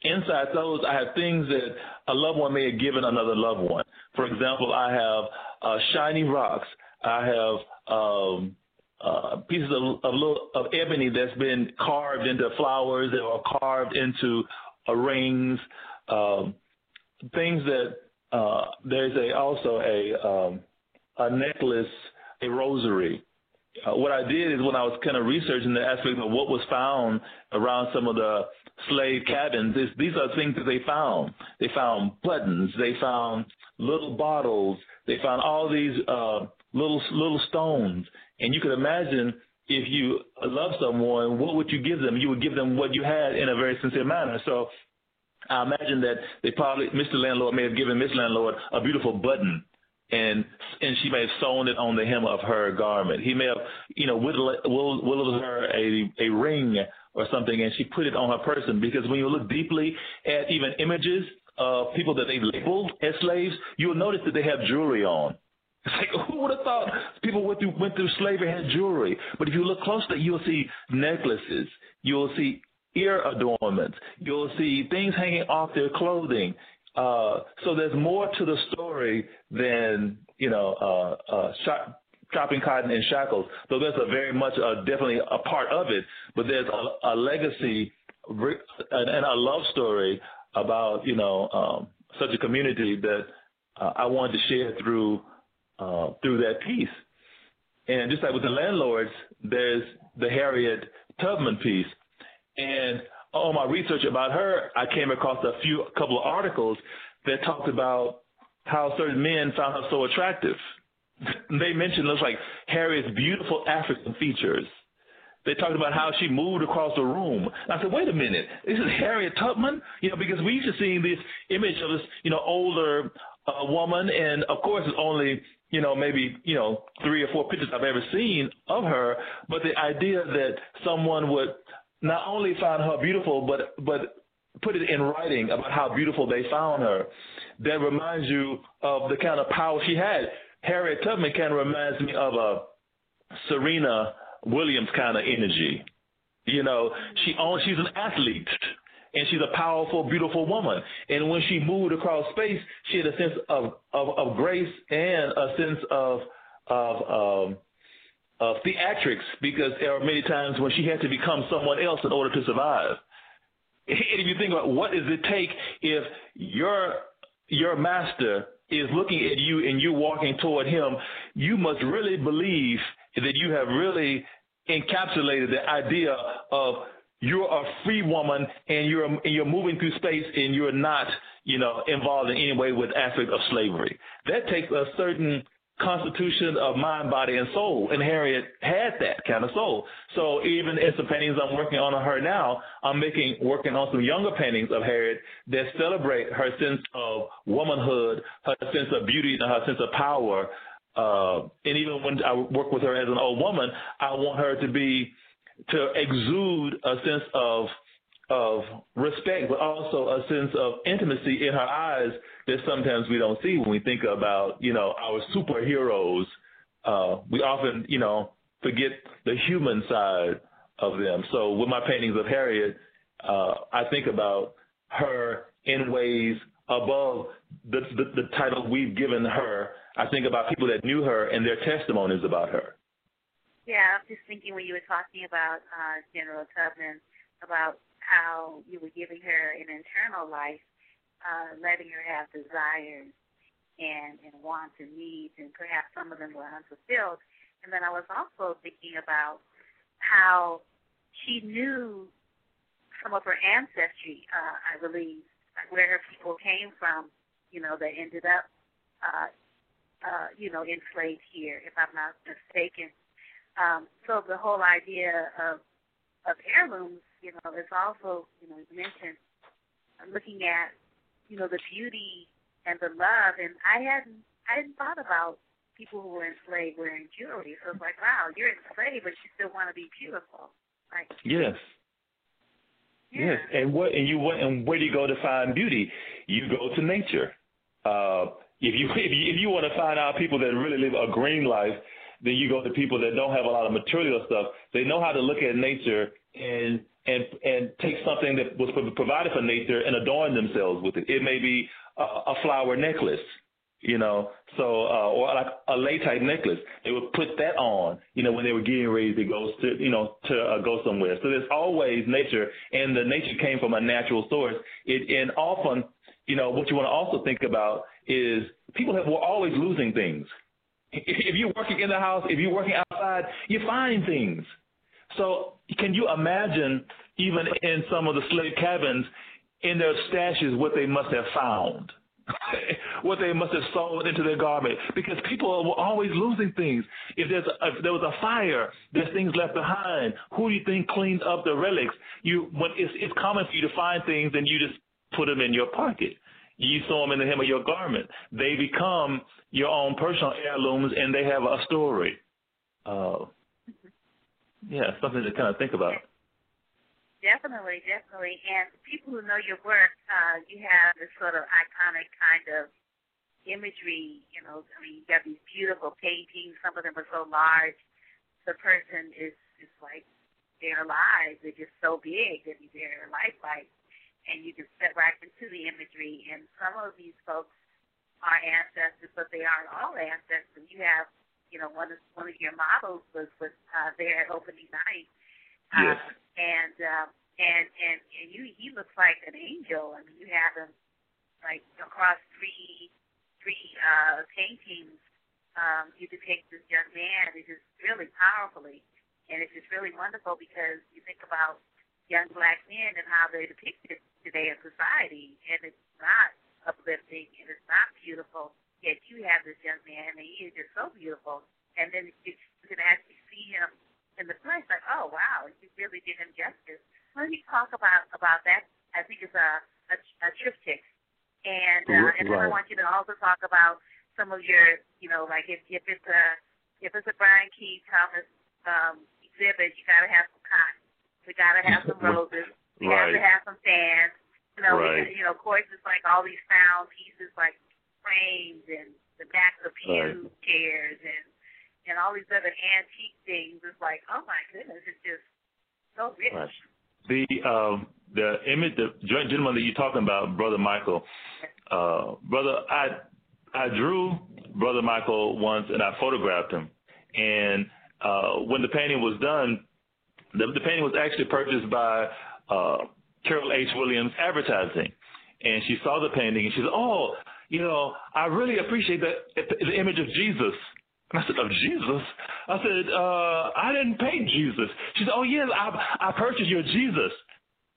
inside those, I have things that a loved one may have given another loved one. For example, I have uh, shiny rocks. I have um, uh, pieces of, of, little, of ebony that's been carved into flowers or carved into uh, rings. Um, things that uh, there's a also a um, a necklace, a rosary. Uh, what I did is when I was kind of researching the aspect of what was found around some of the slave cabins, is these are things that they found. They found buttons, they found little bottles, they found all these uh, little little stones, and you could imagine if you love someone, what would you give them? You would give them what you had in a very sincere manner. So I imagine that they probably, Mr. Landlord may have given Miss Landlord a beautiful button and and she may have sewn it on the hem of her garment. He may have, you know, whittled, whittled her a a ring or something, and she put it on her person. Because when you look deeply at even images of people that they labeled as slaves, you'll notice that they have jewelry on. It's like who would have thought people went through went through slavery had jewelry? But if you look closely, you'll see necklaces, you'll see ear adornments, you'll see things hanging off their clothing. Uh, so there's more to the story than you know uh, uh, chopping cotton in shackles. So there's a very much uh, definitely a part of it, but there's a, a legacy and a love story about you know um, such a community that uh, I wanted to share through uh, through that piece. And just like with the landlords, there's the Harriet Tubman piece. And on my research about her, I came across a few a couple of articles that talked about how certain men found her so attractive. they mentioned those like Harriet's beautiful African features. They talked about how she moved across the room. And I said, wait a minute, this is Harriet Tubman? You know, because we used to seeing this image of this, you know, older uh, woman, and of course it's only, you know, maybe, you know, three or four pictures I've ever seen of her, but the idea that someone would not only found her beautiful, but but put it in writing about how beautiful they found her. That reminds you of the kind of power she had. Harriet Tubman kind of reminds me of a Serena Williams kind of energy. You know, she owns, she's an athlete and she's a powerful, beautiful woman. And when she moved across space, she had a sense of of, of grace and a sense of of um, uh, theatrics because there are many times when she had to become someone else in order to survive. And if you think about what does it take if your your master is looking at you and you're walking toward him, you must really believe that you have really encapsulated the idea of you're a free woman and you're and you're moving through space and you're not you know involved in any way with aspect of slavery. That takes a certain constitution of mind, body, and soul. And Harriet had that kind of soul. So even in some paintings I'm working on her now, I'm making working on some younger paintings of Harriet that celebrate her sense of womanhood, her sense of beauty, and her sense of power. Uh, and even when I work with her as an old woman, I want her to be to exude a sense of of respect, but also a sense of intimacy in her eyes that sometimes we don't see when we think about, you know, our superheroes. Uh, we often, you know, forget the human side of them. So with my paintings of Harriet, uh, I think about her in ways above the, the, the title we've given her. I think about people that knew her and their testimonies about her. Yeah, I'm just thinking when you were talking about uh, General Tubman, about how you were giving her an internal life, uh, letting her have desires and, and wants and needs, and perhaps some of them were unfulfilled. And then I was also thinking about how she knew some of her ancestry, uh, I believe, where her people came from, you know, that ended up, uh, uh, you know, enslaved here, if I'm not mistaken. Um, so the whole idea of of heirlooms you know, it's also, you know, you mentioned looking at, you know, the beauty and the love, and I hadn't, I hadn't thought about people who were enslaved wearing jewelry. So it's like, wow, you're enslaved, but you still want to be beautiful. Like, yes. Yeah. Yes, and what and you and where do you go to find beauty? You go to nature. Uh, if you if you if you want to find out people that really live a green life, then you go to people that don't have a lot of material stuff. They know how to look at nature and and and take something that was provided for nature and adorn themselves with it. It may be a, a flower necklace, you know, so uh, or like a type necklace. They would put that on, you know, when they were getting ready to go to, you know, to uh, go somewhere. So there's always nature, and the nature came from a natural source. It and often, you know, what you want to also think about is people have, were always losing things. If you're working in the house, if you're working outside, you find things. So can you imagine even in some of the slave cabins in their stashes what they must have found? what they must have sold into their garment because people were always losing things. If there's a, if there was a fire, there's things left behind. Who do you think cleaned up the relics? You when it's it's common for you to find things and you just put them in your pocket. You sew them in the hem of your garment. They become your own personal heirlooms and they have a story. Uh, yeah, something to kind of think about. Definitely, definitely. And people who know your work, uh, you have this sort of iconic kind of imagery. You know, I mean, you got these beautiful paintings. Some of them are so large. The person is is like they're alive. They're just so big that they're lifelike, and you can step right into the imagery. And some of these folks are ancestors, but they aren't all ancestors. You have, you know, one of one of your models was was uh, there at opening night. Yes. Uh, and um, and and and you he looks like an angel. I mean, you have him like across three three uh, paintings. Um, you depict this young man. It's just really powerfully, and it's just really wonderful because you think about young black men and how they're depicted today in society, and it's not uplifting and it's not beautiful. Yet you have this young man, and he is just so beautiful. And then you can actually see him in the flesh, like, oh wow, you really did him justice. Let me talk about about that. I think it's a a, a triptych, and uh, and then I want you to also talk about some of your, you know, like if if it's a if it's a Bryan Keith Thomas um, exhibit, you got to have some cotton, we got to have some roses, we right. got to have some fans. You know, right. we, you know, of course, it's like all these found pieces, like frames and the backs of pew Right. chairs and and all these other antique things. It's like, oh my goodness, it's just so rich. Right. The um the image the gentleman that you're talking about, brother Michael, uh brother I I drew brother Michael once and I photographed him. And uh when the painting was done, the, the painting was actually purchased by uh Carol H. Williams Advertising. And she saw the painting and she said, "Oh, you know, I really appreciate that the image of Jesus." And I said, "Of Jesus?" I said, uh, "I didn't paint Jesus." She said, "Oh yes, I I purchased your Jesus."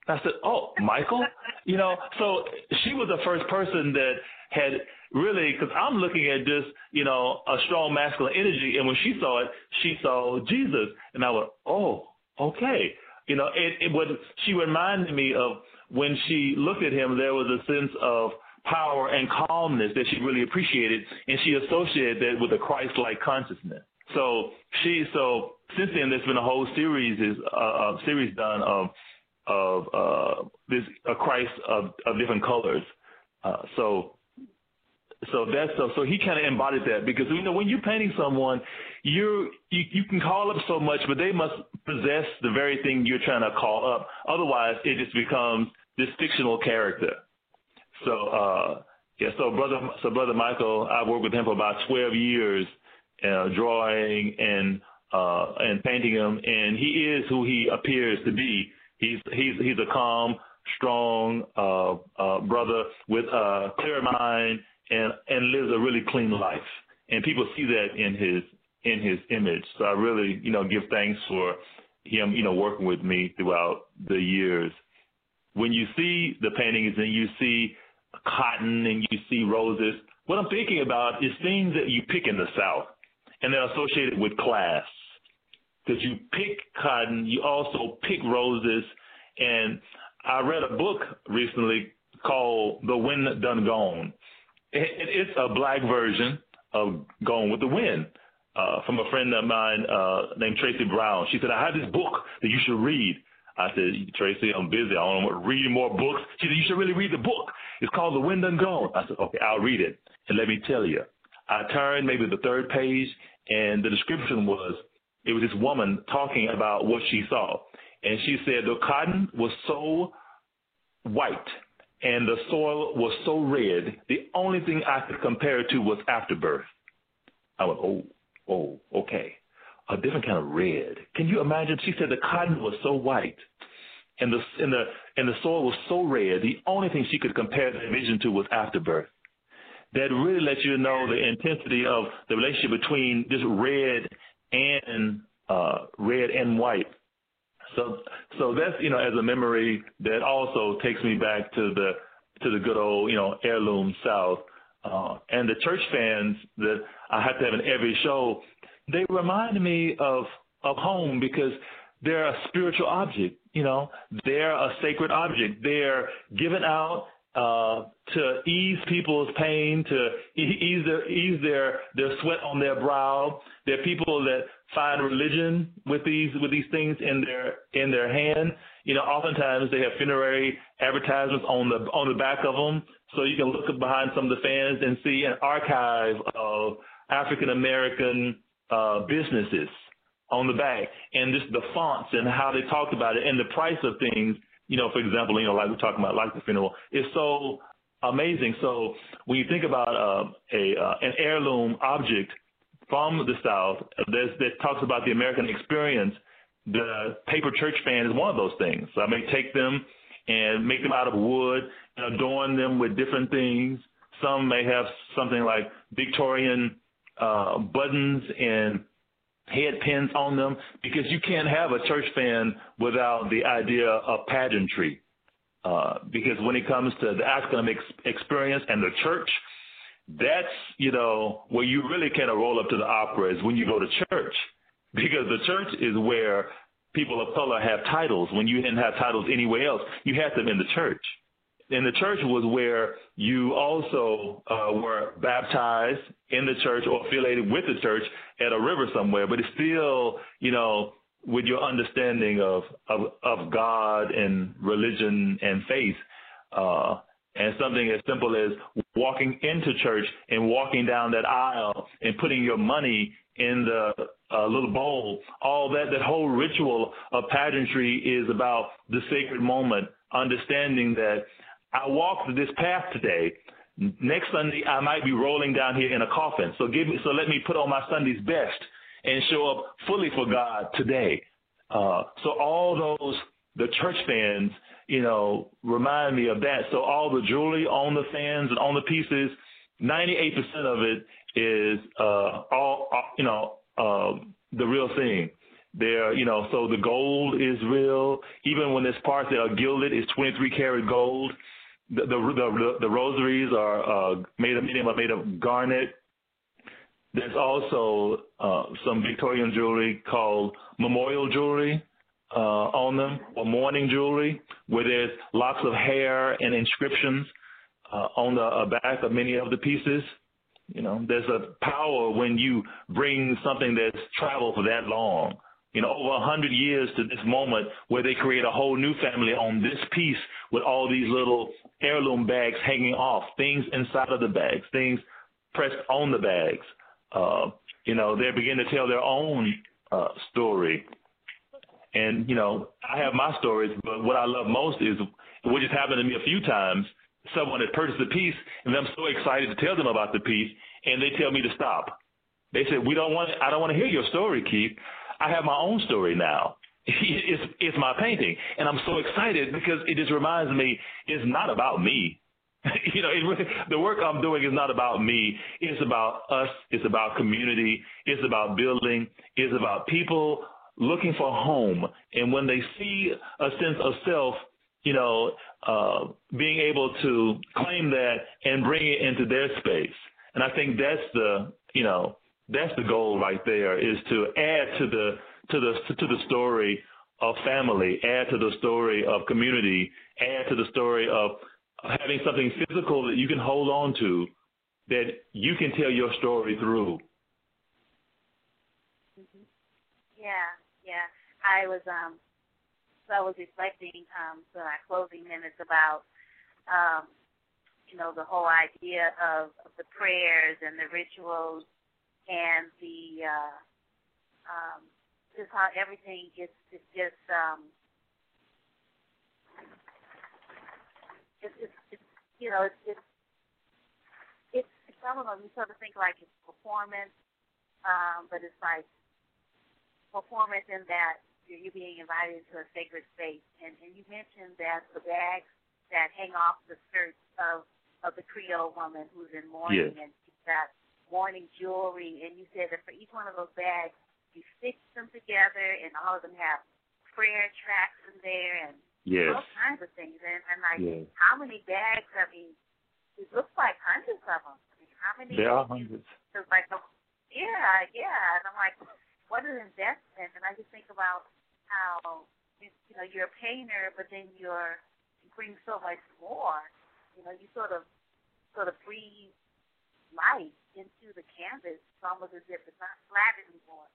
I said, "Oh, Michael," you know. So she was the first person that had really, because I'm looking at just you know a strong masculine energy, and when she saw it, she saw Jesus, and I went, "Oh, okay." You know, it, it what she reminded me of when she looked at him. There was a sense of power and calmness that she really appreciated, and she associated that with a Christ-like consciousness. So she, so since then, there's been a whole series is uh, a series done of of uh, this a Christ of, of different colors. Uh, so so that's so so he kind of embodied that because you know when you're painting someone, you're you you can call up so much, but they must possess the very thing you're trying to call up. Otherwise, it just becomes this fictional character. So uh, yeah, so brother so brother Michael, I worked with him for about 12 years, uh, drawing and uh, and painting him, and he is who he appears to be. He's he's he's a calm, strong uh, uh, brother with a clear mind and and lives a really clean life. And people see that in his in his image. So I really you know give thanks for him you know working with me throughout the years. When you see the paintings and you see cotton and you see roses, what I'm thinking about is things that you pick in the South and they're associated with class. Because you pick cotton, you also pick roses, and I read a book recently called The Wind Done Gone. It, it's a black version of Gone with the Wind uh, from a friend of mine uh, named Tracy Brown. She said, I have this book that you should read. I said, Tracy, I'm busy. I don't want to read more books. She said, you should really read the book. It's called The Wind Done Gone. I said, okay, I'll read it. And let me tell you, I turned maybe the third page, and the description was, it was this woman talking about what she saw. and she said the cotton was so white and the soil was so red. The only thing I could compare it to was afterbirth. I went, oh, oh, okay, a different kind of red. Can you imagine? She said the cotton was so white, and the and the and the soil was so red. The only thing she could compare the vision to was afterbirth. That really lets you know the intensity of the relationship between this red and uh, red and white. So so that's you know as a memory that also takes me back to the to the good old you know heirloom South. Uh, and the church fans that I have to have in every show, they remind me of of home because they're a spiritual object. You know, they're a sacred object. They're given out uh, to ease people's pain, to ease their ease their their sweat on their brow. They're people that find religion with these with these things in their in their hand. You know, oftentimes they have funerary advertisements on the on the back of them, so you can look behind some of the fans and see an archive of African American uh, businesses on the back, and just the fonts and how they talked about it and the price of things. You know, for example, you know, like we're talking about, like the funeral, is so amazing. So when you think about uh, a uh, an heirloom object from the South that, talks about the American experience, the paper church fan is one of those things. So I may take them and make them out of wood and adorn them with different things. Some may have something like Victorian uh, buttons and head pins on them because you can't have a church fan without the idea of pageantry. Uh, because when it comes to the African experience and the church, that's you know where you really kind of roll up to the opera is when you go to church. Because the church is where people of color have titles. When you didn't have titles anywhere else you had them in the church and the church was where you also uh, were baptized in the church or affiliated with the church at a river somewhere but it's still you know with your understanding of of, of God and religion and faith uh, and something as simple as walking into church and walking down that aisle and putting your money in the uh, little bowl, all that, that whole ritual of pageantry is about the sacred moment, understanding that I walked this path today. Next Sunday, I might be rolling down here in a coffin. So give me, so let me put on my Sunday's best and show up fully for God today. Uh, so all those the church fans you know, remind me of that. So all the jewelry on the fans and on the pieces, 98% of it is uh, all, uh, you know, uh, the real thing. There, you know, so the gold is real. Even when there's parts that are gilded, it's 23 karat gold. The the the, rosaries are uh, made of medium made of garnet. There's also uh, some Victorian jewelry called memorial jewelry uh, on them, or mourning jewelry, where there's lots of hair and inscriptions uh, on the uh, back of many of the pieces. You know, there's a power when you bring something that's traveled for that long. You know, over a hundred years to this moment where they create a whole new family on this piece with all these little heirloom bags hanging off, things inside of the bags, things pressed on the bags. Uh, you know, they begin to tell their own uh, story and, you know, I have my stories, but what I love most is what just happened to me a few times. Someone had purchased a piece, and I'm so excited to tell them about the piece, and they tell me to stop. They said, "We don't want. I don't want to hear your story, Keith. I have my own story now. it's it's my painting, and I'm so excited because it just reminds me it's not about me. you know, it, the work I'm doing is not about me. It's about us. It's about community. It's about building. It's about people looking for home. And when they see a sense of self, you know, uh, being able to claim that and bring it into their space. And I think that's the, you know, that's the goal right there is to add to the to the to the story of family, add to the story of community, add to the story of having something physical that you can hold on to that you can tell your story through. Mm-hmm. Yeah, yeah. I was um so I was reflecting um our closing minutes about um you know the whole idea of, of the prayers and the rituals and the uh, um, just how everything gets it's just um, it's, it's, it's you know it's it's it's, it's I don't you sort of think like it's performance, um, but it's like performance in that you're, you're being invited into a sacred space, and and you mentioned that the bags that hang off the skirts of of the Creole woman who's in mourning yes. and that got mourning jewelry. And you said that for each one of those bags, you stitch them together, and all of them have prayer tracks in there, and Yes. all kinds of things. And, and like, Yes. how many bags? I mean, it looks like hundreds of them. I mean, how many? There are hundreds. It's like, yeah, yeah. And I'm like, what an investment. And I just think about how, you you know, you're a painter, but then you're, you bring so much more. You know, you sort of, sort of breathe life into the canvas. It's almost as if it's not flat anymore.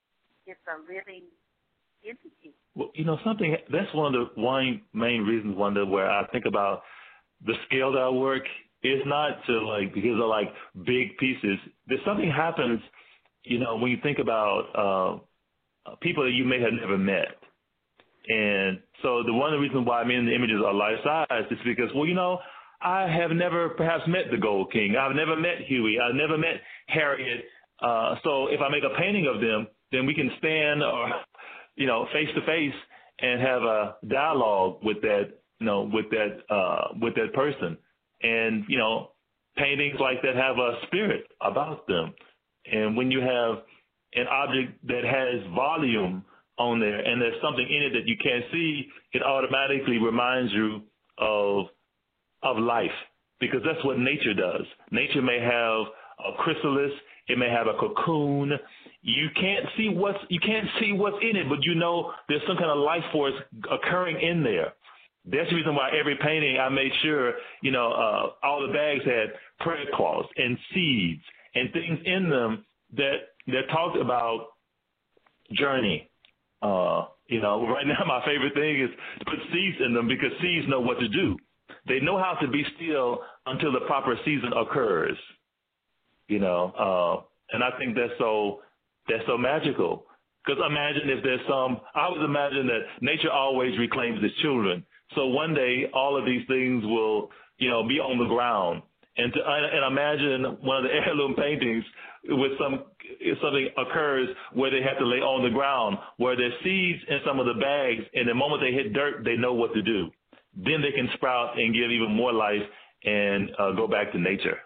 It's a living entity. Well, you know, something that's one of the one main reasons, Wanda, where I think about the scale that I work is not to like because of like big pieces. There's something happens, you know, when you think about uh, people that you may have never met. And so the one of the reasons why many of the images are life size is because, well, you know, I have never perhaps met the Gold King. I've never met Huey. I've never met Harriet. Uh, so if I make a painting of them, then we can stand or, you know, face to face and have a dialogue with that, you know, with that, uh, with that person. And, you know, paintings like that have a spirit about them. And when you have an object that has volume on there and there's something in it that you can't see, it automatically reminds you of of life because that's what nature does. Nature may have a chrysalis, it may have a cocoon. You can't see what's you can't see what's in it, but you know there's some kind of life force occurring in there. That's the reason why every painting I made sure, you know, uh, all the bags had prayer cloths and seeds and things in them that that talked about journey. Uh, you know, right now my favorite thing is to put seeds in them because seeds know what to do. They know how to be still until the proper season occurs. You know, uh, and I think that's so that's so magical. Because imagine if there's some, I always imagine that nature always reclaims its children. So one day, all of these things will, you know, be on the ground. And to, and imagine one of the heirloom paintings with some something occurs where they have to lay on the ground, where there's seeds in some of the bags, and the moment they hit dirt, they know what to do. Then they can sprout and give even more life and uh, go back to nature.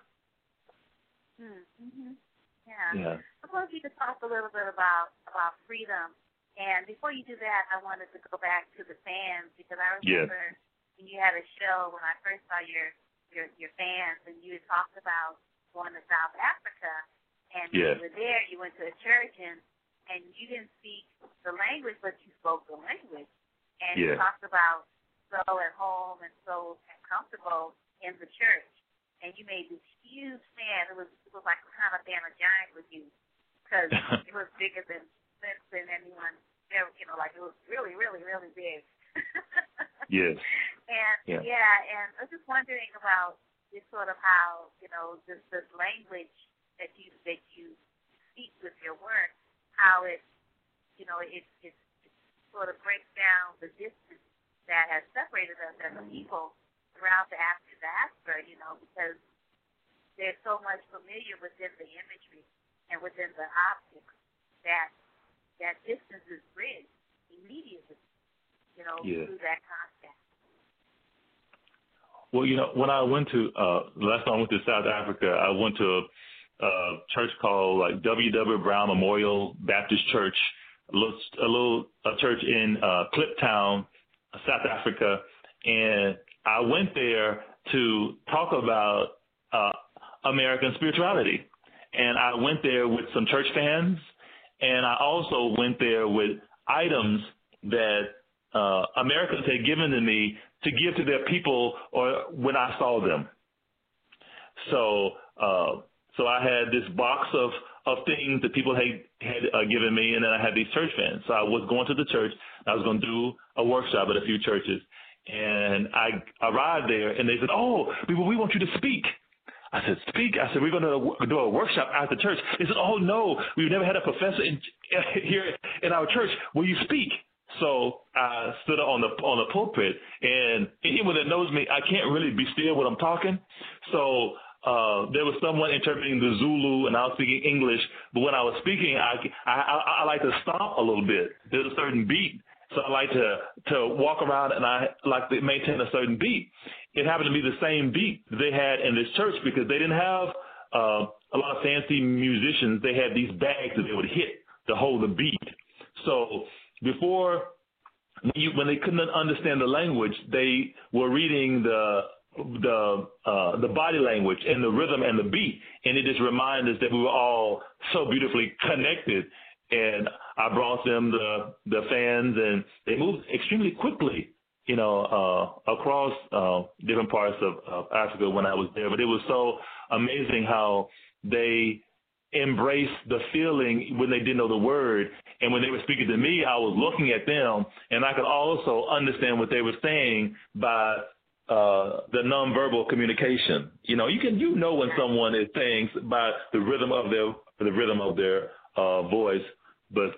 Mm-hmm. Yeah. Yeah. Suppose you could talk a little bit about about freedom. And before you do that, I wanted to go back to the fans because I remember when you had a show when I first saw your your your fans, and you had talked about going to South Africa, and Yes. when you were there, you went to a church, and and you didn't speak the language, but you spoke the language, and you talked about so at home and so comfortable in the church, and you made this huge fan. It was it was like kind of being a giant with you because it was bigger than than, anyone ever. You know, like it was really, really, really big. Yes. And Yeah. yeah, and I was just wondering about this sort of how you know this this language that you that you speak with your work, how it you know it it, it sort of breaks down the distance that has separated us as a people throughout the African diaspora. You know because there's so much familiar within the imagery and within the optics that that distance is bridged immediately. You know Yeah. through that contact. Well, you know, when I went to uh last time I went to South Africa, I went to a, a church called like W. W. Brown Memorial Baptist Church, a little, a little a church in uh Kliptown, South Africa, and I went there to talk about uh American spirituality. And I went there with some church fans, and I also went there with items that uh, Americans had given to me to give to their people or when I saw them. So uh, so I had this box of of things that people had had uh, given me, and then I had these church fans. So I was going to the church. I was going to do a workshop at a few churches, and I arrived there, and they said, "Oh, we we want you to speak." I said, speak. I said, we're going to do a workshop at the church. They said, oh, no, we've never had a professor in, here in our church. Will you speak? So I stood on the on the pulpit, and anyone that knows me, I can't really be still when I'm talking. So uh, there was someone interpreting the Zulu, and I was speaking English. But when I was speaking, I, I, I, I like to stomp a little bit. There's a certain beat, so I like to to walk around, and I like to maintain a certain beat. It happened to be the same beat they had in this church because they didn't have uh, a lot of fancy musicians. They had these bags that they would hit to hold the beat. So before when, you, when they couldn't understand the language, they were reading the the uh, the body language and the rhythm and the beat, and it just reminded us that we were all so beautifully connected. And I brought them the the fans, and they moved extremely quickly, you know, uh, across uh, different parts of, of Africa when I was there. But it was so amazing how they embraced the feeling when they didn't know the word. And when they were speaking to me, I was looking at them and I could also understand what they were saying by uh, the nonverbal communication. You know, you can you know when someone is saying by the rhythm of their the rhythm of their uh, voice. But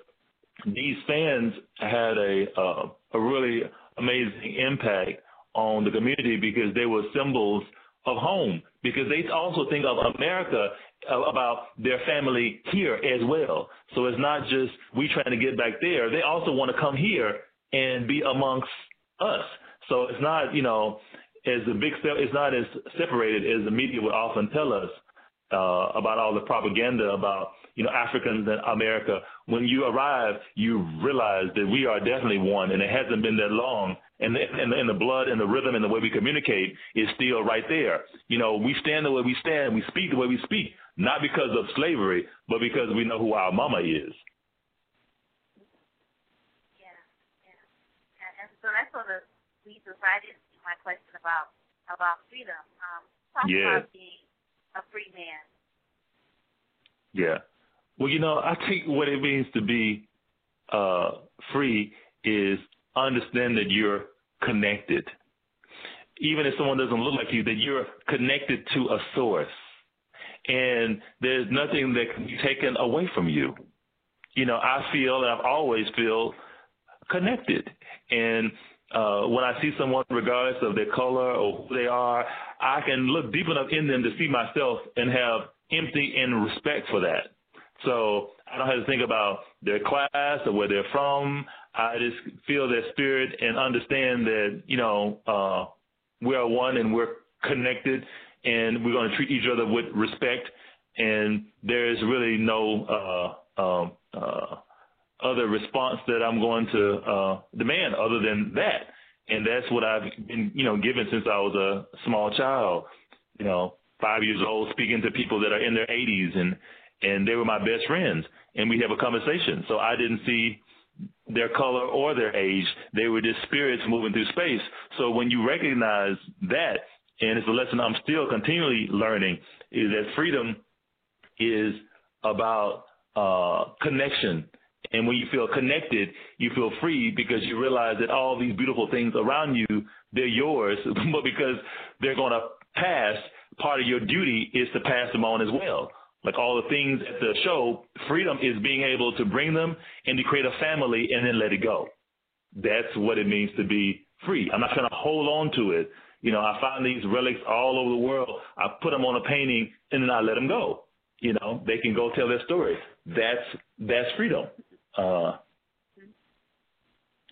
these fans had a uh, a really amazing impact on the community because they were symbols of home. Because they also think of America uh, about their family here as well. So it's not just we trying to get back there. They also want to come here and be amongst us. So it's not, you know, as a big it's not as separated as the media would often tell us uh, about all the propaganda about you know Africans in America. When you arrive, you realize that we are definitely one, and it hasn't been that long. And the, and, the, and the blood and the rhythm and the way we communicate is still right there. You know, we stand the way we stand, we speak the way we speak, not because of slavery, but because we know who our mama is. Yeah, yeah. And so that's sort of leads us right into my question about about freedom. Um, talk yeah. about being a free man. Yeah. Well, you know, I think what it means to be uh, free is understand that you're connected. Even if someone doesn't look like you, that you're connected to a source. And there's nothing that can be taken away from you. You know, I feel and I've always feel connected. And uh, when I see someone, regardless of their color or who they are, I can look deep enough in them to see myself and have empathy and respect for that. So I don't have to think about their class or where they're from. I just feel their spirit and understand that, you know, uh, we are one and we're connected and we're going to treat each other with respect. And there is really no uh, um, uh, other response that I'm going to uh, demand other than that. And that's what I've been, you know, given since I was a small child. You know, five years old, speaking to people that are in their 80s, and and they were my best friends, and we have a conversation. So I didn't see their color or their age; they were just spirits moving through space. So when you recognize that, and it's a lesson I'm still continually learning, is that freedom is about uh, connection and when you feel connected, you feel free because you realize that all these beautiful things around you, they're yours, but because they're going to pass, part of your duty is to pass them on as well. Like all the things at the show, freedom is being able to bring them and to create a family and then let it go. That's what it means to be free. I'm not trying to hold on to it. You know, I find these relics all over the world. I put them on a painting and then I let them go. You know, they can go tell their story. That's that's freedom. Uh,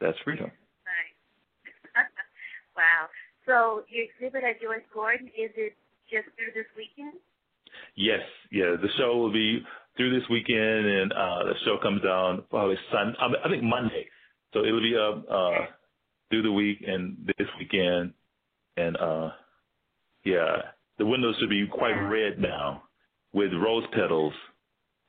that's freedom. Nice. wow. So your exhibit at Joyce Gordon is it just through this weekend? Yes, yeah. The show will be through this weekend, and uh, the show comes down probably Sun. I think Monday. So it'll be up uh, through the week and this weekend, and uh, yeah, the windows should be quite red now with rose petals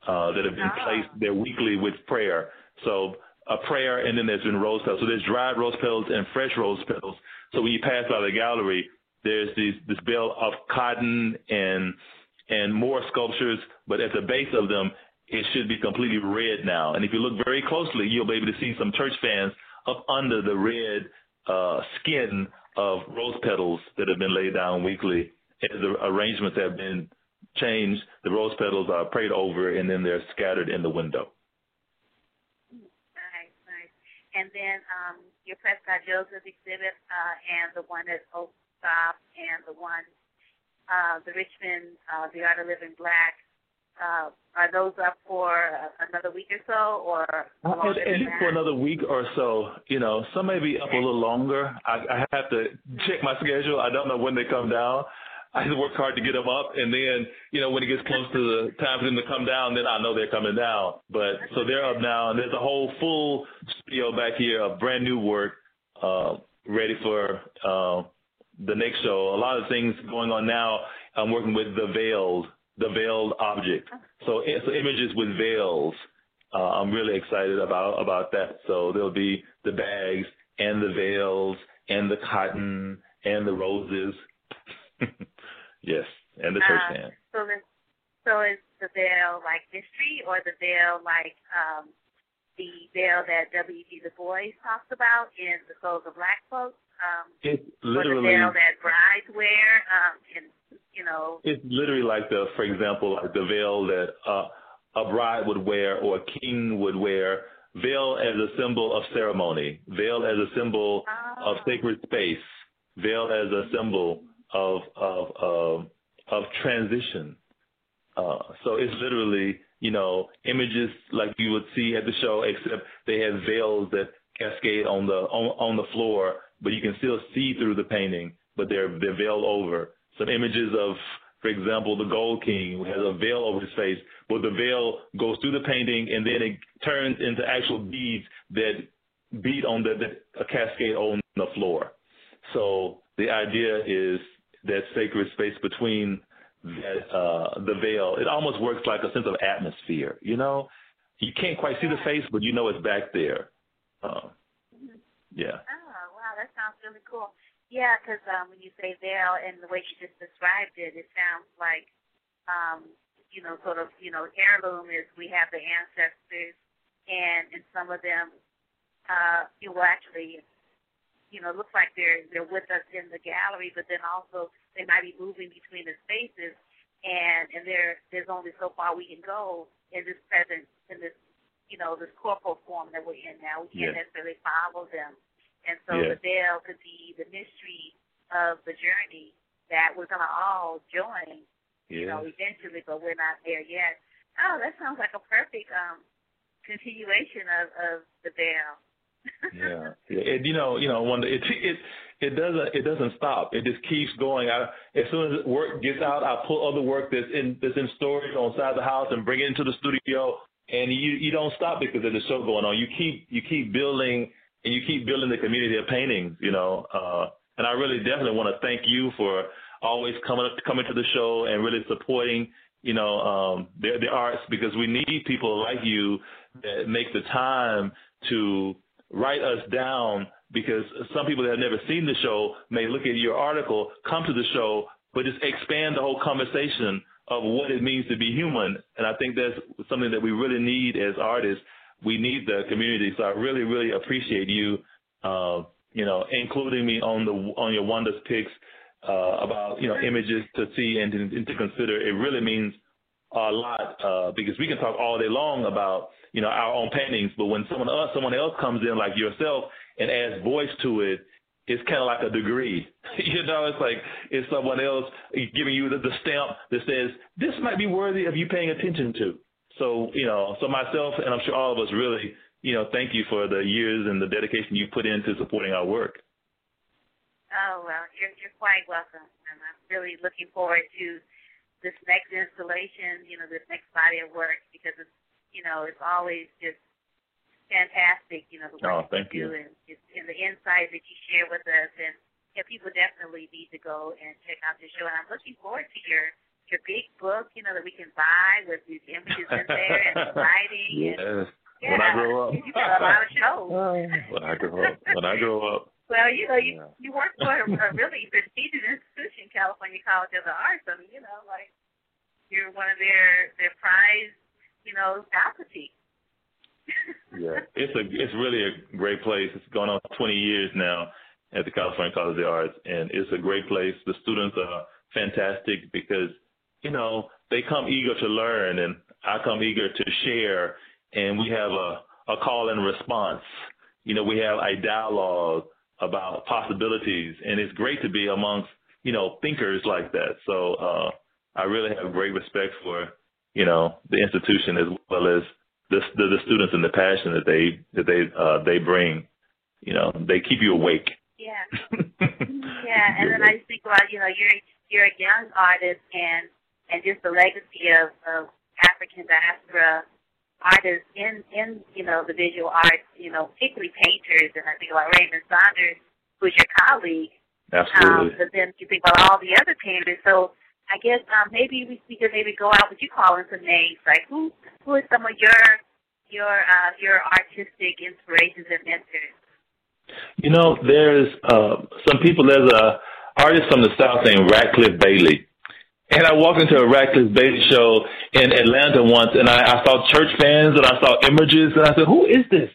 uh, that have been placed there weekly with prayer. So a prayer, and then there's been rose petals. So there's dried rose petals and fresh rose petals. So when you pass by the gallery, there's these, this bale of cotton and and more sculptures, but at the base of them, it should be completely red now. And if you look very closely, you'll be able to see some church fans up under the red uh, skin of rose petals that have been laid down weekly as the arrangements have been changed. The rose petals are prayed over, and then they're scattered in the window. Nice, nice. and then um, your Prescott Joseph exhibit, uh, and the one at Oak Stop, and the one, uh, the Richmond, uh, The Art of Living Black. Uh, are those up for uh, another week or so, or Uh, at, at least for another week or so. You know, some may be up a little longer. I, I have to check my schedule. I don't know when they come down. I just work hard to get them up, and then you know when it gets close to the time for them to come down, then I know they're coming down. But so they're up now, and there's a whole full studio back here of brand new work, uh, ready for uh, the next show. A lot of things going on now. I'm working with the veiled, the veiled object. So, so images with veils. Uh, I'm really excited about about that. So there'll be the bags and the veils and the cotton and the roses. yes, and the church Uh, band. So the, so is the veil like mystery, or the veil like um, the veil that W.G. Du Bois talks about in The Souls of Black Folks? Um, It's or the veil that brides wear, um, and you know, it's literally like the, for example, like the veil that uh, a bride would wear or a king would wear. Veil as a symbol of ceremony. Veil as a symbol of sacred space. Veil as a symbol of of of, of transition. Uh, so it's literally, you know, images like you would see at the show, except they have veils that cascade on the on, on the floor, but you can still see through the painting, but they're they're veiled over. Some images of, for example, the Gold King who has a veil over his face, but the veil goes through the painting and then it turns into actual beads that beat on the, the a cascade on the floor. So the idea is that sacred space between that uh, the veil. It almost works like a sense of atmosphere. You know, you can't quite see the face, but you know it's back there. Uh, yeah. oh wow, that sounds really cool. Yeah, because um, when you say veil and the way she just described it, it sounds like, um, you know, sort of, you know, heirloom is we have the ancestors, and and some of them, uh, you will actually, you know, look like they're they're with us in the gallery, but then also they might be moving between the spaces, and and there there's only so far we can go in this present in this, you know, this corporal form that we're in now. We can't necessarily follow them. And so the veil could be the mystery of the journey that we're gonna all join, you know, eventually, but we're not there yet. Oh, that sounds like a perfect um continuation of, of the veil. Yeah. It, you know, you know, when it it it doesn't it doesn't stop. It just keeps going. I, as soon as work gets out, I pull other work that's in that's in storage on side of the house and bring it into the studio. And you you don't stop because there's a show going on. You keep you keep building and you keep building the community of paintings. You know, uh, and I really definitely want to thank you for always coming coming to the show and really supporting you know um, the the arts because we need people like you that make the time to write us down because some people that have never seen the show may look at your article, come to the show, but just expand the whole conversation of what it means to be human. And I think that's something that we really need as artists. We need the community. So I really, really appreciate you, uh, you know, including me on the on your Wanda's picks uh, about you know images to see and and to consider. It really means a lot uh, because we can talk all day long about you know our own paintings, but when someone else someone else comes in like yourself and adds voice to it, it's kind of like a degree. you know, it's like it's someone else giving you the, the stamp that says this might be worthy of you paying attention to. So you know, so myself and I'm sure all of us really you know thank you for the years and the dedication you put into supporting our work. Oh well, you're you're quite welcome, I'm really looking forward to this next installation. You know, this next body of work because it's you know it's always just fantastic. You know the Oh, work thank you do you. and, and the insight that you share with us, and yeah, people definitely need to go and check out the show. And I'm looking forward to your your big book. You know that we can buy with these images in there and the writing. And, Yes. yeah, When I grow up. you got a lot of shows. when I grow up. When I grow up. Well, you know, you you work for a, a really prestigious institution, California College of the Arts. I mean, you know, like you're one of their their prize, you know, faculty. Yeah, it's a it's really a great place. It's going on 20 years now at the California College of the Arts, and it's a great place. The students are fantastic because you know they come eager to learn, and I come eager to share, and we have a a call and response. you know, we have a dialogue about possibilities, and it's great to be amongst you know thinkers like that. So uh, I really have great respect for you know the institution as well as the the, the students and the passion that they that they uh, they bring. You know, they keep you awake. Yeah. yeah, and then I just think about you know you're you're a young artist and and just the legacy of, of African diaspora artists in in you know the visual arts, you know, particularly painters, and I think about Raymond Saunders, who's your colleague. Absolutely. Um, but then you think about all the other painters. So I guess um, maybe we, we could maybe go out with you calling some names, like who who is some of your your uh, your artistic inspirations and mentors? You know, there's uh, some people. There's a artist from the South named Radcliffe Bailey. And I walked into a Radcliffe Bailey show in Atlanta once, and I, I saw church fans, and I saw images, and I said, "Who is this?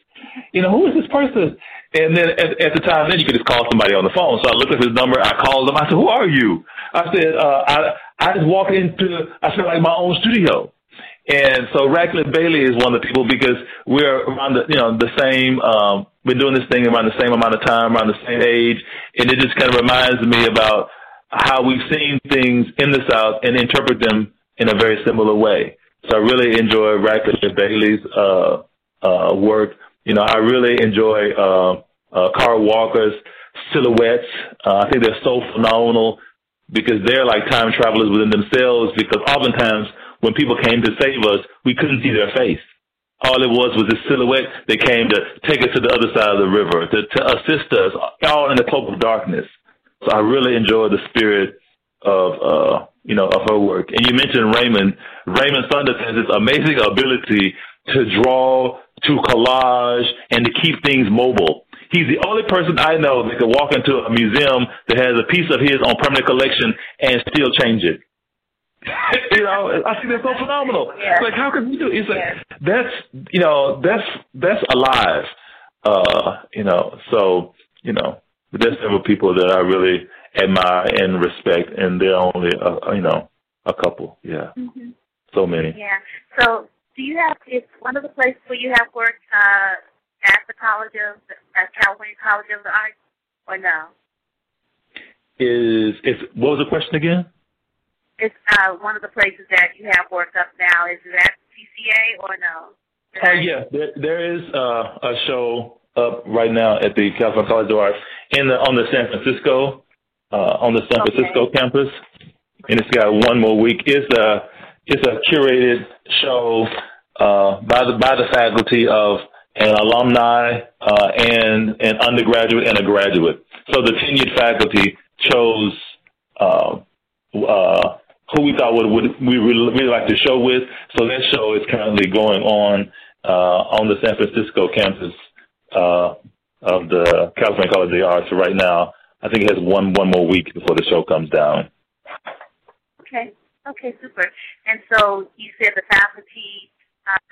You know, who is this person?" And then at, at the time, then you could just call somebody on the phone. So I looked up his number. I called him. I said, "Who are you?" I said, uh, "I I just walked into I feel like my own studio." And so Radcliffe Bailey is one of the people because we're around the you know the same. Um, been doing this thing around the same amount of time, around the same age, and it just kind of reminds me about how we've seen things in the South and interpret them in a very similar way. So I really enjoy Radcliffe Bailey's uh, uh, work. You know, I really enjoy uh, uh, Kara Walker's silhouettes. Uh, I think they're so phenomenal because they're like time travelers within themselves. Because oftentimes when people came to save us, we couldn't see their face. All it was was a silhouette that came to take us to the other side of the river, to, to assist us, all in the cloak of darkness. So I really enjoy the spirit of uh, you know of her work. And you mentioned Raymond. Raymond Saunders has this amazing ability to draw, to collage, and to keep things mobile. He's the only person I know that could walk into a museum that has a piece of his on permanent collection and still change it. you know, I think that's so phenomenal. Yeah. Like, how can you do? It's like that's you know that's that's alive. Uh, you know, so you know, but there's several people that I really admire and respect, and they're only uh, you know a couple. Yeah, Mm-hmm. so many. Yeah. So do you have? Is one of the places where you have worked uh, at the College of at California College of the Arts, or no? Is is what was the question again? It's uh, one of the places that you have worked up now. Is that CCA or no? Oh yeah, there, there is uh, a show up right now at the California College of Arts in the on the San Francisco uh, on the San Francisco campus, and it's got one more week. It's a it's a curated show uh, by the by the faculty of an alumni uh, and an undergraduate and a graduate. So the tenured faculty chose uh, uh, who we thought would, would we really, really like to show with. So that show is currently going on uh, on the San Francisco campus uh, of the California College of the Arts right now. I think it has one one more week before the show comes down. Okay. Okay. Super. And so you said the faculty.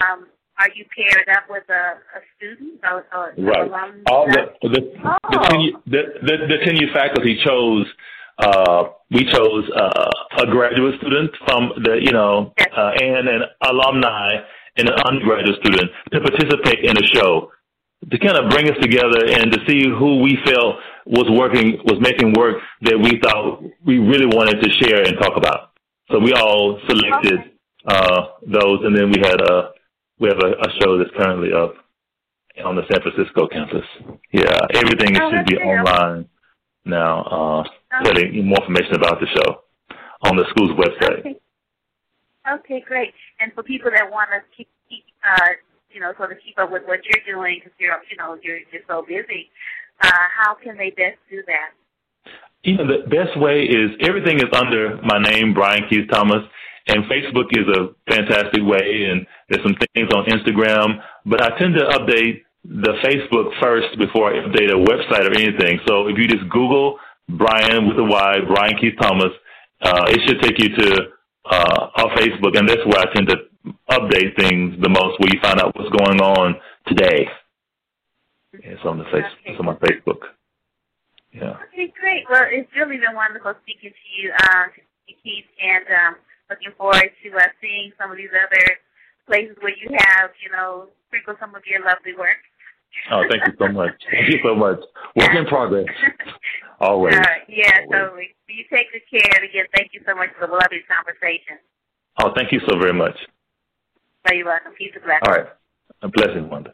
Um, are you paired up with a, a student or, or Right. All the the the, Oh. tenure, the, the, the tenure faculty chose. Uh, we chose uh, a graduate student from the, you know, uh, and an alumni and an undergraduate student to participate in the show to kind of bring us together and to see who we felt was working, was making work that we thought we really wanted to share and talk about. So we all selected uh, those, and then we had a we have a, a show that's currently up on the San Francisco campus. Yeah, everything Oh, should be great. online now. Uh, telling you more information about the show on the school's website. Okay. Okay, great. And for people that want to keep, keep uh, you know, sort of keep up with what you're doing because you're, you know, you're you're so busy. Uh, how can they best do that? You know, the best way is everything is under my name, Bryan Keith Thomas, and Facebook is a fantastic way, and there's some things on Instagram, but I tend to update the Facebook first before I update a website or anything. So if you just Google Bryan with a Y, Bryan Keith Thomas, uh, it should take you to uh, our Facebook, and that's where I tend to update things the most where you find out what's going on today. It's on the face okay. it's on my Facebook. Yeah. Okay, great. Well it's really been wonderful speaking to you, um, Keith and um looking forward to uh, seeing some of these other places where you have, you know, sprinkle some of your lovely work. oh, thank you so much. Thank you so much. Work in progress. Always. Uh, yeah, Always. totally. You take good care. And again, thank you so much for the lovely conversation. Oh, thank you so very much. Very welcome. All right. A pleasant one.